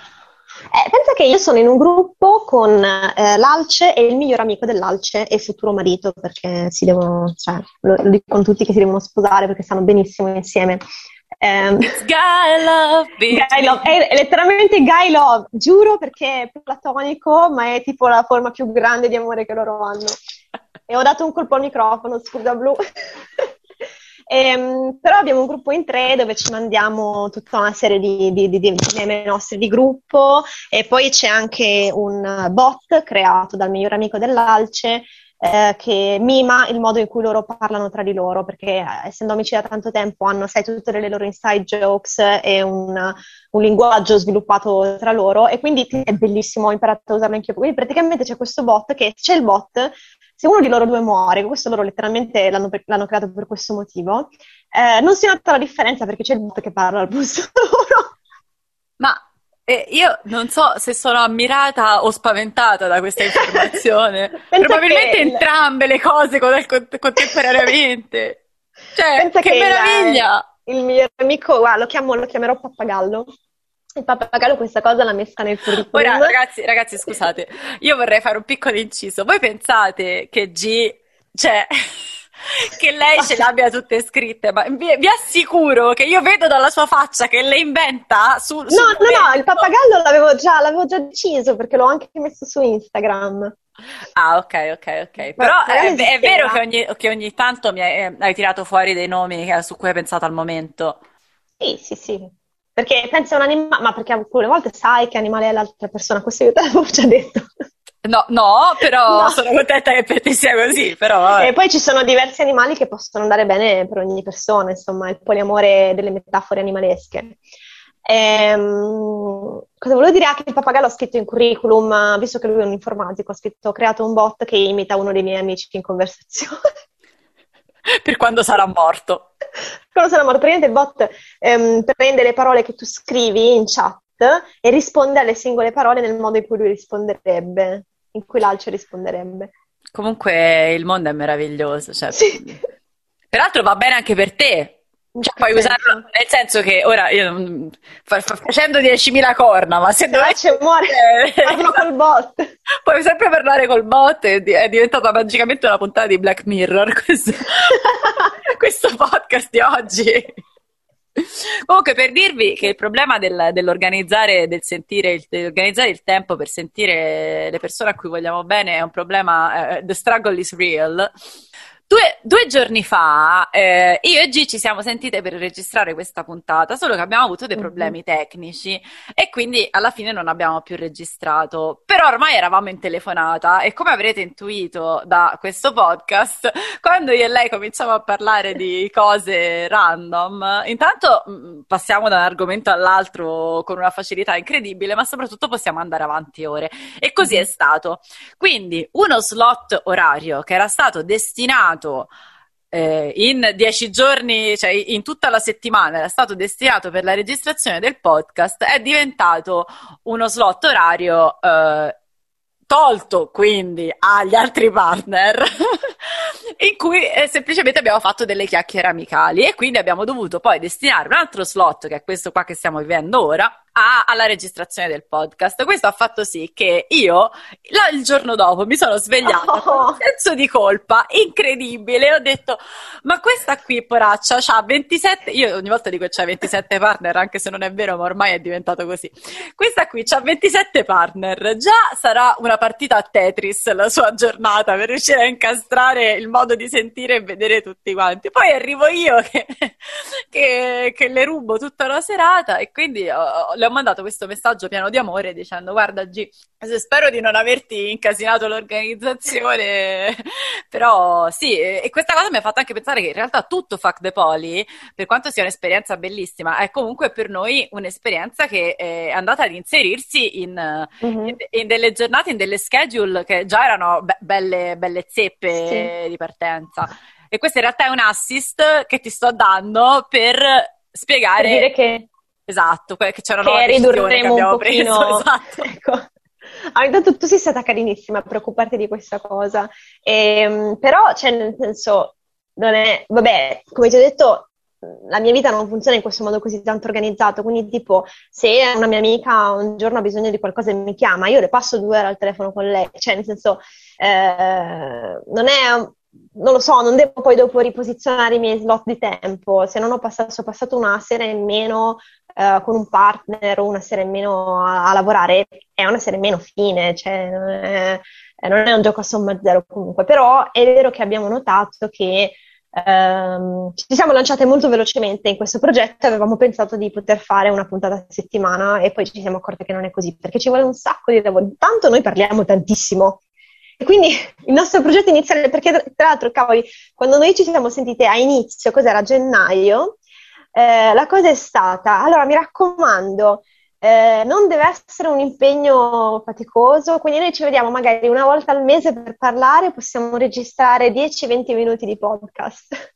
Eh, pensa che io sono in un gruppo con eh, l'Alce e il miglior amico dell'Alce e futuro marito, perché si devono, cioè, lo, lo dicono tutti che si devono sposare perché stanno benissimo insieme. Um, guy love, guy love. È, è, letteralmente guy love, giuro perché è platonico, ma è tipo la forma più grande di amore che loro hanno. E ho dato un colpo al microfono, scusa blu. E, um, però abbiamo un gruppo in tre dove ci mandiamo tutta una serie di, di, di, di meme nostri di gruppo e poi c'è anche un bot creato dal miglior amico dell'Alce eh, che mima il modo in cui loro parlano tra di loro, perché eh, essendo amici da tanto tempo hanno, sai, tutte le loro inside jokes e un, un linguaggio sviluppato tra loro e quindi è bellissimo, ho imparato a usarlo anch'io. Quindi praticamente c'è questo bot che c'è il bot, se uno di loro due muore, questo loro letteralmente l'hanno, l'hanno creato per questo motivo, eh, non si nota la differenza perché c'è il bot che parla al posto loro. Ma e io non so se sono ammirata o spaventata da questa informazione. Probabilmente entrambe le cose contemporaneamente. Cioè, Pensa che, che meraviglia! Il, il, mio amico, guarda, lo, chiamo, lo chiamerò pappagallo. Il pappagallo questa cosa l'ha messa nel curriculum. Ora, ragazzi, ragazzi, scusate, io vorrei fare un piccolo inciso. Voi pensate che G, cioè, che lei ce l'abbia tutte scritte, ma vi, vi, assicuro che io vedo dalla sua faccia che le inventa su, No, no, no, il pappagallo l'avevo già, l'avevo già deciso perché l'ho anche messo su Instagram. Ah, ok, ok, ok. Però è, è, vero che ogni, che ogni tanto mi hai, hai, tirato fuori dei nomi su cui hai pensato al momento. Sì, sì, sì. Perché pensi a un animale, ma perché alcune volte sai che animale è l'altra persona, questo io te l'avevo già detto. No, no, però no. sono contenta che per te sia così, però... E poi ci sono diversi animali che possono andare bene per ogni persona, insomma, il poliamore delle metafore animalesche. Ehm, cosa volevo dire? Ah, che il pappagallo ha scritto in curriculum, visto che lui è un informatico, ha scritto, ho creato un bot che imita uno dei miei amici in conversazione. per quando sarà morto. Quando sarà morto, praticamente il bot ehm, prende le parole che tu scrivi in chat e risponde alle singole parole nel modo in cui lui risponderebbe, in cui l'altro risponderebbe. Comunque il mondo è meraviglioso, cioè, sì. peraltro va bene anche per te, cioè, puoi usarlo nel senso che ora io fa, fa, facendo 10.000 corna, ma se dovessi muore, parlo col bot. Puoi sempre parlare col bot, è, è diventata magicamente una puntata di Black Mirror questo, questo podcast di oggi. Comunque, per dirvi che il problema del, dell'organizzare, del sentire, il, dell'organizzare il tempo per sentire le persone a cui vogliamo bene è un problema. Uh, the struggle is real. Due, due, giorni fa eh, io e G ci siamo sentite per registrare questa puntata, solo che abbiamo avuto dei mhm. problemi mm-hmm. tecnici e quindi alla fine non abbiamo più registrato. Però ormai eravamo in telefonata e come avrete intuito da questo podcast, quando io e lei cominciamo a parlare di cose random, intanto mh, mm, passiamo da un argomento all'altro con una facilità incredibile, ma soprattutto possiamo andare avanti ore. E così mm-hmm. è stato. Quindi uno slot orario che era stato destinato destinato eh, in dieci giorni, cioè in tutta la settimana, era stato destinato per la registrazione del podcast, è diventato uno slot orario eh, tolto quindi agli altri partner in cui eh, semplicemente abbiamo fatto delle chiacchiere amicali e quindi abbiamo dovuto poi destinare un altro slot che è questo qua che stiamo vivendo ora a, alla registrazione del podcast. Questo ha fatto sì che io la, il giorno dopo mi sono svegliata oh. con un senso di colpa incredibile. Ho detto: Ma questa qui, poraccia, ha 27. Io ogni volta dico c'ha 27 partner, anche se non è vero, ma ormai è diventato così. Questa qui ha 27 partner. Già sarà una partita a Tetris la sua giornata per riuscire a incastrare il modo di sentire e vedere tutti quanti. Poi arrivo io che, che, che le rubo tutta la serata e quindi ho, le ho mandato questo messaggio pieno di amore dicendo guarda G, spero di non averti incasinato l'organizzazione, però sì, e questa cosa mi ha fatto anche pensare che in realtà tutto Fuck the Poli, per quanto sia un'esperienza bellissima, è comunque per noi un'esperienza che è andata ad inserirsi in, mm-hmm. in, in delle giornate, in delle schedule che già erano be- belle, belle zeppe sì. di partenza. E questo in realtà è un assist che ti sto dando per spiegare... Per dire che Esatto, che c'era una che ridurremo che un pochino. Preso, esatto. ecco. Ah, intanto tu sei stata carinissima a preoccuparti di questa cosa, ehm, però, cioè, nel senso, non è, vabbè, come ti ho detto, la mia vita non funziona in questo modo così tanto organizzato, quindi tipo se una mia amica un giorno ha bisogno di qualcosa e mi chiama, io le passo due ore al telefono con lei, cioè nel senso eh, non è non lo so, non devo poi dopo riposizionare i miei slot di tempo, se non ho passato, ho passato una sera in meno uh, con un partner o una sera in meno a, a, lavorare, è una sera in meno fine, cioè non è, eh, non è un gioco a somma zero comunque, però è vero che abbiamo notato che Um, ci siamo lanciate molto velocemente in questo progetto, avevamo pensato di poter fare una puntata a settimana e poi ci siamo accorte che non è così, perché ci vuole un sacco di lavoro. Intanto noi parliamo tantissimo, e quindi il nostro progetto iniziale, perché tra l'altro, cavoli, quando noi ci siamo sentite a inizio, cos'era gennaio, eh, la cosa è stata, allora mi raccomando, eh, non deve essere un impegno faticoso, quindi noi ci vediamo magari una volta al mese per parlare, possiamo registrare 10-20 minuti di podcast.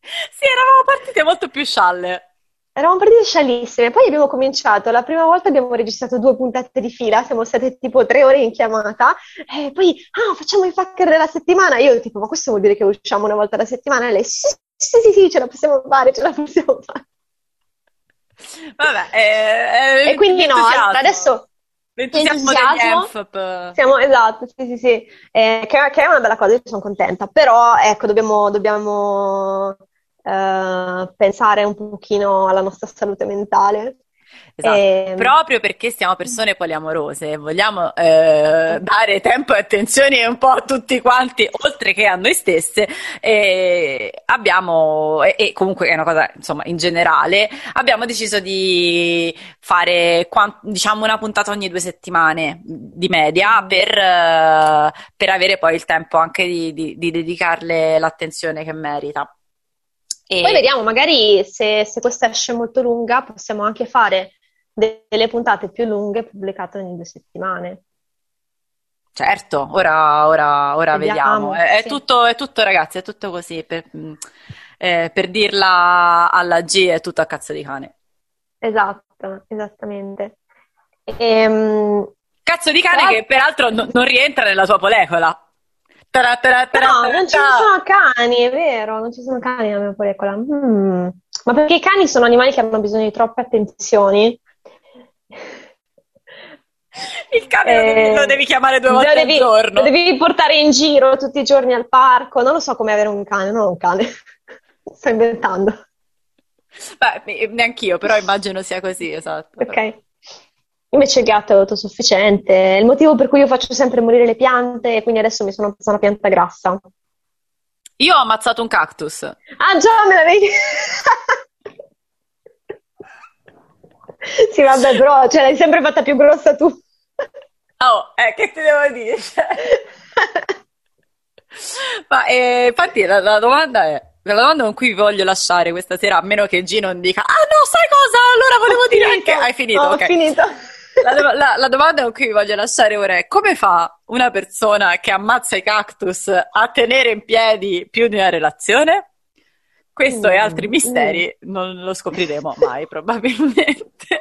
Sì, eravamo partite molto più scialle. Eravamo partite scialissime, poi abbiamo cominciato, la prima volta abbiamo registrato due puntate di fila, siamo state tipo tre ore in chiamata, e poi, ah, facciamo i fucker della settimana, io tipo, ma questo vuol dire che usciamo una volta alla settimana? E lei, sì, sì, sì, sì, ce la possiamo fare, ce la possiamo fare. Vabbè, è, è e quindi no, adesso l'entusiasmo, l'entusiasmo siamo, esatto, sì, sì, sì, eh, che, che, è una bella cosa, io sono contenta, però ecco, dobbiamo, dobbiamo uh, pensare un pochino alla nostra salute mentale. Esatto. E... Ehm, Proprio perché siamo persone poliamorose vogliamo eh, dare tempo e attenzione un po' a tutti quanti, oltre che a noi stesse, e abbiamo, e, e comunque è una cosa, insomma, in generale, abbiamo deciso di fare, diciamo, una puntata ogni due settimane di media per, uh, per avere poi il tempo anche di, di, di dedicarle l'attenzione che merita. E... Poi vediamo, magari se, se, questa esce molto lunga, possiamo anche fare delle puntate più lunghe pubblicate ogni due settimane. Certo, ora, ora, ora vediamo. vediamo. È, sì. è, tutto, è, tutto, ragazzi, è tutto così. Per, eh, per dirla alla G è tutto a cazzo di cane. Esatto, esattamente. Ehm... Cazzo di cane Però... che peraltro no, non rientra nella tua polecola. Tara, tara, tara, no, non ci sono cani, è vero, non ci sono cani nella mia molecola. Mm. Ma perché i cani sono animali che hanno bisogno di troppe attenzioni. Il cane eh, lo devi chiamare due volte devi, al giorno. Lo devi portare in giro tutti i giorni al parco. Non lo so come avere un cane, non ho un cane. Sto inventando. Beh, neanch'io, però immagino sia così, esatto. Ok. Invece il gatto è autosufficiente, è il motivo per cui io faccio sempre morire le piante e quindi adesso mi sono presa una pianta grassa. Io ho ammazzato un cactus. Ah già, me l'avevi... sì, vabbè, però cioè, l'hai sempre fatta più grossa tu. Oh, eh, che ti devo dire? Ma eh, infatti la, la domanda è la domanda con cui vi voglio lasciare questa sera, a meno che G non dica, ah no, sai cosa? Allora volevo ho dire finito. anche. Hai finito? Ho okay. finito. La, la, la, domanda con cui vi voglio lasciare ora è come fa una persona che ammazza i cactus a tenere in piedi più di una relazione? Questo mm, e altri misteri mm. non lo scopriremo mai, probabilmente.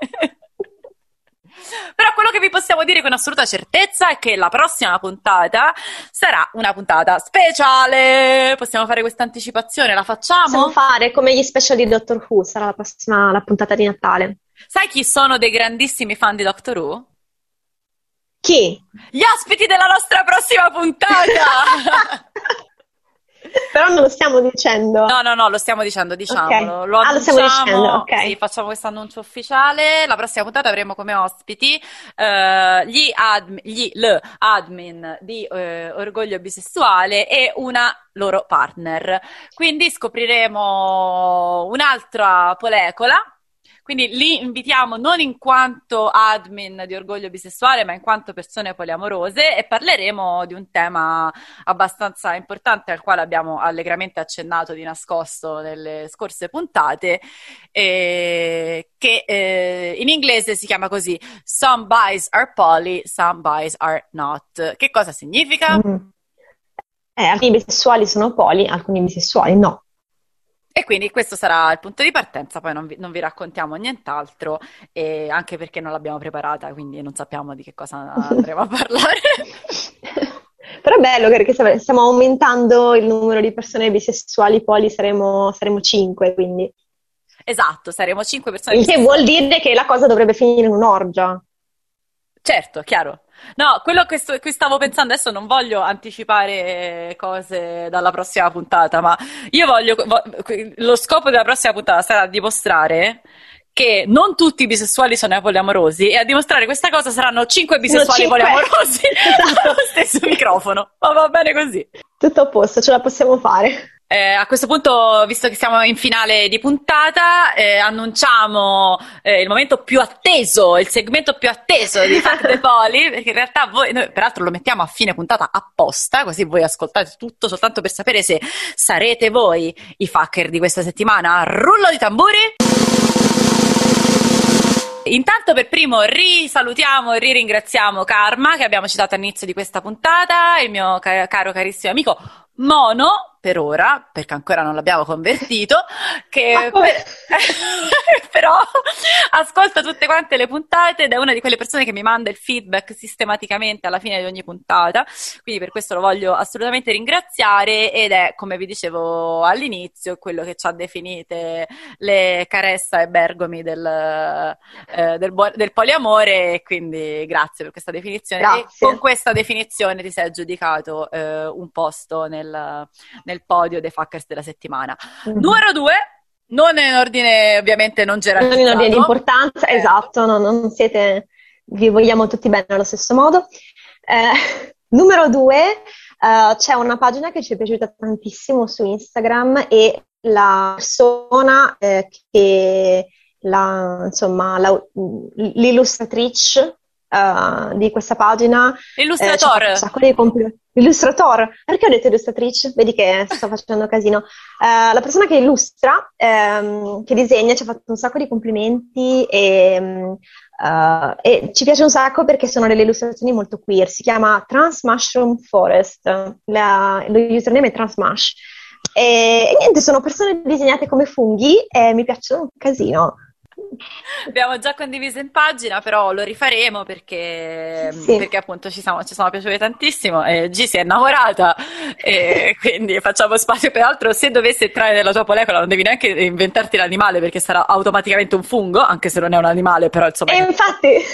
Però quello che vi possiamo dire con assoluta certezza è che la prossima puntata sarà una puntata speciale. Possiamo fare questa anticipazione? La facciamo? Possiamo fare come gli special di Doctor Who, sarà la prossima la puntata di Natale. Sai chi sono dei grandissimi fan di Doctor Who? Chi? Gli ospiti della nostra prossima puntata! Però non lo stiamo dicendo. No, no, no, lo stiamo dicendo, diciamolo. Okay. Lo, ah, lo stiamo dicendo, ok. Sì, facciamo questo annuncio ufficiale. La prossima puntata avremo come ospiti uh, gli, admin, gli admin di uh, Orgoglio Bisessuale e una loro partner. Quindi scopriremo un'altra polecola quindi li invitiamo non in quanto admin di orgoglio bisessuale, ma in quanto persone poliamorose e parleremo di un tema abbastanza importante al quale abbiamo allegramente accennato di nascosto nelle scorse puntate, eh, che eh, in inglese si chiama così Some buys are poly, some buys are not. Che cosa significa? Mm. Eh, alcuni bisessuali sono poli, alcuni bisessuali no. E quindi questo sarà il punto di partenza, poi non vi, non vi raccontiamo nient'altro, anche perché non l'abbiamo preparata, quindi non sappiamo di che cosa andremo a parlare. Però è bello perché stiamo aumentando il numero di persone bisessuali, poi saremo, saremo 5, quindi... Esatto, saremo 5 persone Il che vuol dire che la cosa dovrebbe finire in un'orgia. Certo, chiaro. No, quello che, sto, che, stavo pensando adesso non voglio anticipare cose dalla prossima puntata, ma io voglio. Lo scopo della prossima puntata sarà dimostrare che non tutti i bisessuali sono poliamorosi e a dimostrare questa cosa saranno cinque bisessuali no, poliamorosi esatto. allo stesso microfono. Ma va bene così. Tutto a posto, ce la possiamo fare. Eh, a questo punto, visto che siamo in finale di puntata, eh, annunciamo eh, il momento più atteso, il segmento più atteso di Fact the Poli, perché in realtà voi, noi peraltro lo mettiamo a fine puntata apposta, così voi ascoltate tutto soltanto per sapere se sarete voi i fucker di questa settimana. Rullo di tamburi! Intanto per primo risalutiamo e riringraziamo Karma che abbiamo citato all'inizio di questa puntata, il mio caro carissimo amico Mono, per ora, perché ancora non l'abbiamo convertito, che per... però ascolta tutte quante le puntate ed è una di quelle persone che mi manda il feedback sistematicamente alla fine di ogni puntata, quindi per questo lo voglio assolutamente ringraziare ed è, come vi dicevo all'inizio, quello che ci ha definite le Caressa e Bergomi del, eh, del, del poliamore quindi grazie per questa definizione. Grazie. E con questa definizione ti sei aggiudicato eh, un posto nel nel, nel podio dei fuckers della settimana. Mm-hmm. Numero due, Non in ordine, ovviamente, non gerarchizzato. Non in ordine di importanza, eh. esatto, no, non siete, vi vogliamo tutti bene allo stesso modo. Eh, numero due, uh, c'è una pagina che ci è piaciuta tantissimo su Instagram e la persona eh, che la, insomma, la, l'illustratrice uh, di questa pagina. Illustratore. Eh, compl- Illustratore. Perché ho detto illustratrice? Vedi che sto facendo casino. Uh, la persona che illustra, um, che disegna, ci ha fatto un sacco di complimenti e, uh, e, ci piace un sacco perché sono delle illustrazioni molto queer. Si chiama Trans Mushroom Forest. La, lo username è Transmush. E, e niente, sono persone disegnate come funghi e mi piacciono un casino. Abbiamo già condiviso in pagina, però lo rifaremo perché, sì. perché appunto ci siamo, ci sono piaciute tantissimo e G si è innamorata e quindi facciamo spazio. Peraltro, se dovesse entrare nella tua molecola non devi neanche inventarti l'animale perché sarà automaticamente un fungo, anche se non è un animale, però insomma... E infatti...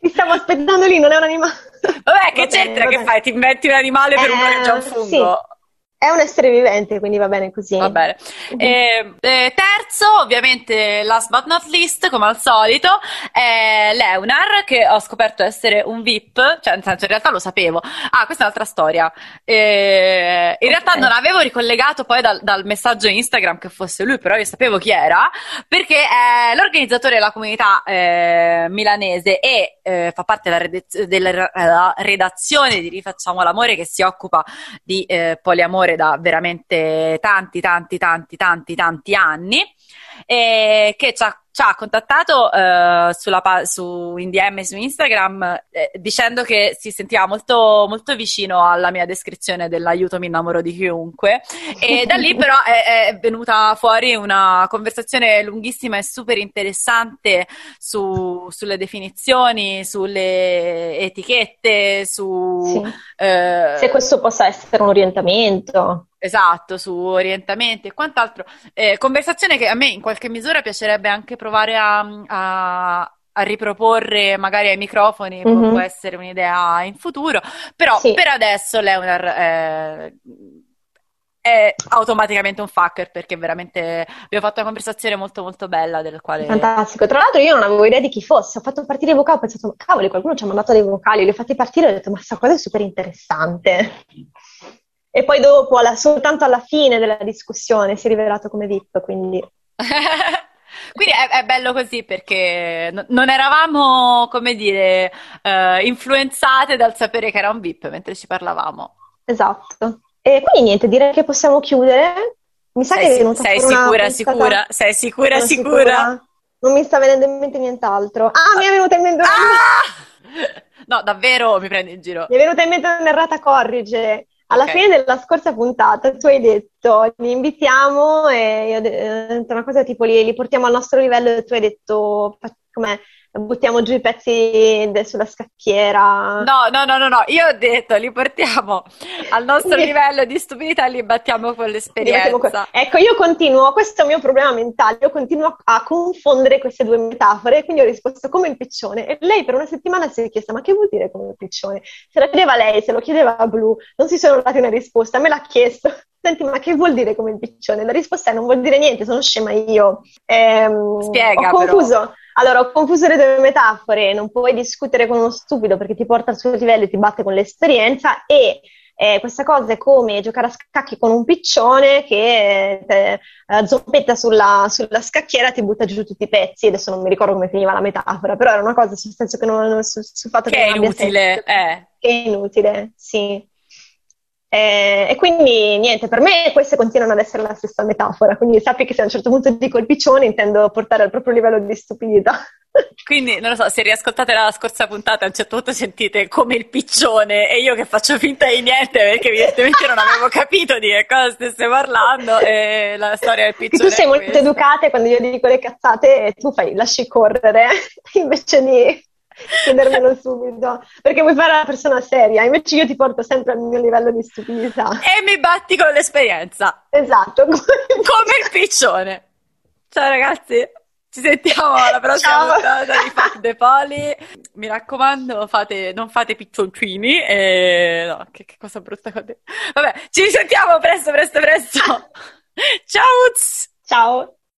Ti stavo aspettando lì, non è un animale. Vabbè, che va c'entra? Bene, che fai? Ti inventi un animale per eh, un che già un fungo? Sì. È un essere vivente, quindi va bene così. Va bene. Eh, eh, terzo, ovviamente, last but not least, come al solito, è Leunar, che ho scoperto essere un VIP, cioè nel senso in realtà lo sapevo. Ah, questa è un'altra storia. Eh, in okay. realtà non avevo ricollegato poi dal, dal, messaggio Instagram che fosse lui, però io sapevo chi era, perché è l'organizzatore della comunità eh, milanese e eh, fa parte della, redaz- della redazione di Rifacciamo l'amore che si occupa di eh, poliamore amore da veramente tanti, tanti, tanti, tanti, tanti anni, e che ci ha ci ha contattato eh, sulla, su, in DM su Instagram eh, dicendo che si sentiva molto, molto vicino alla mia descrizione dell'aiuto mi innamoro di chiunque e da lì però è, è, venuta fuori una conversazione lunghissima e super interessante su, sulle definizioni, sulle etichette, su... Sì. Eh, Se questo possa essere un orientamento. Esatto, su orientamenti e quant'altro. Eh, conversazione che a me in qualche misura piacerebbe anche provare a, a, a riproporre magari ai microfoni, mm-hmm. può essere un'idea in futuro, però sì. per adesso Leonard eh, è automaticamente un fucker perché veramente abbiamo fatto una conversazione molto molto bella del quale... Fantastico, tra l'altro io non avevo idea di chi fosse, ho fatto partire i vocali, ho pensato, cavoli, qualcuno ci ha mandato dei vocali, li ho fatti partire e ho detto, ma questa cosa è super interessante. E poi dopo, alla, soltanto alla fine della discussione, si è rivelato come VIP, quindi... Quindi è, è, bello così perché n- non eravamo, come dire, uh, influenzate dal sapere che era un VIP mentre ci parlavamo. Esatto. E quindi niente, direi che possiamo chiudere. Mi sa sei, che è venuta sei sicura, sicura, sei sicura, sicura, sicura? Non mi sta venendo in mente nient'altro. Ah, mi è venuta in mente ah! No, davvero mi prendi in giro. Mi è venuta in mente un'errata corrige. Alla okay. fine della scorsa puntata tu hai detto li invitiamo e io ho detto una cosa tipo li, li portiamo al nostro livello e tu hai detto come buttiamo giù i pezzi de- sulla scacchiera. No, no, no, no, no, io ho detto li portiamo al nostro livello di stupidità e li battiamo con l'esperienza. Con... Ecco, io continuo, questo è il mio problema mentale, io continuo a confondere queste due metafore, quindi ho risposto come il piccione e lei per una settimana si è chiesta ma che vuol dire come il piccione? Se la chiedeva lei, se lo chiedeva a Blu, non si sono dati una risposta, me l'ha chiesto. Senti, ma che vuol dire come il piccione? La risposta è non vuol dire niente, sono scema io. Ehm, Spiega, ho confuso. Però. Allora, ho confuso le due metafore, non puoi discutere con uno stupido perché ti porta al suo livello e ti batte con l'esperienza e eh, questa cosa è come giocare a scacchi con un piccione che eh, zoppetta sulla, sulla, scacchiera e ti butta giù tutti i pezzi. Adesso non mi ricordo come finiva la metafora, però era una cosa sul senso che non, sul, sul fatto che, che è inutile. Eh. Che è inutile, sì. Eh, e quindi niente, per me queste continuano ad essere la stessa metafora, quindi sappi che se a un certo punto dico il piccione intendo portare al proprio livello di stupidità. Quindi, non lo so, se riascoltate la scorsa puntata a un certo punto sentite come il piccione e io che faccio finta di niente perché evidentemente non avevo capito di che cosa stesse parlando e la storia del piccione. Tu sei molto educata e quando io dico le cazzate tu fai, lasci correre invece di chiedermelo subito, perché vuoi fare la persona seria, invece io ti porto sempre al mio livello di stupidità. E mi batti con l'esperienza. Esatto. Come il piccione. Ciao ragazzi. Ci sentiamo alla prossima puntata di Fuck the Poli. Mi raccomando, fate, non fate piccioncini. E... No, che, che cosa brutta. Vabbè, ci risentiamo presto, presto, presto. Ciao! Ciao!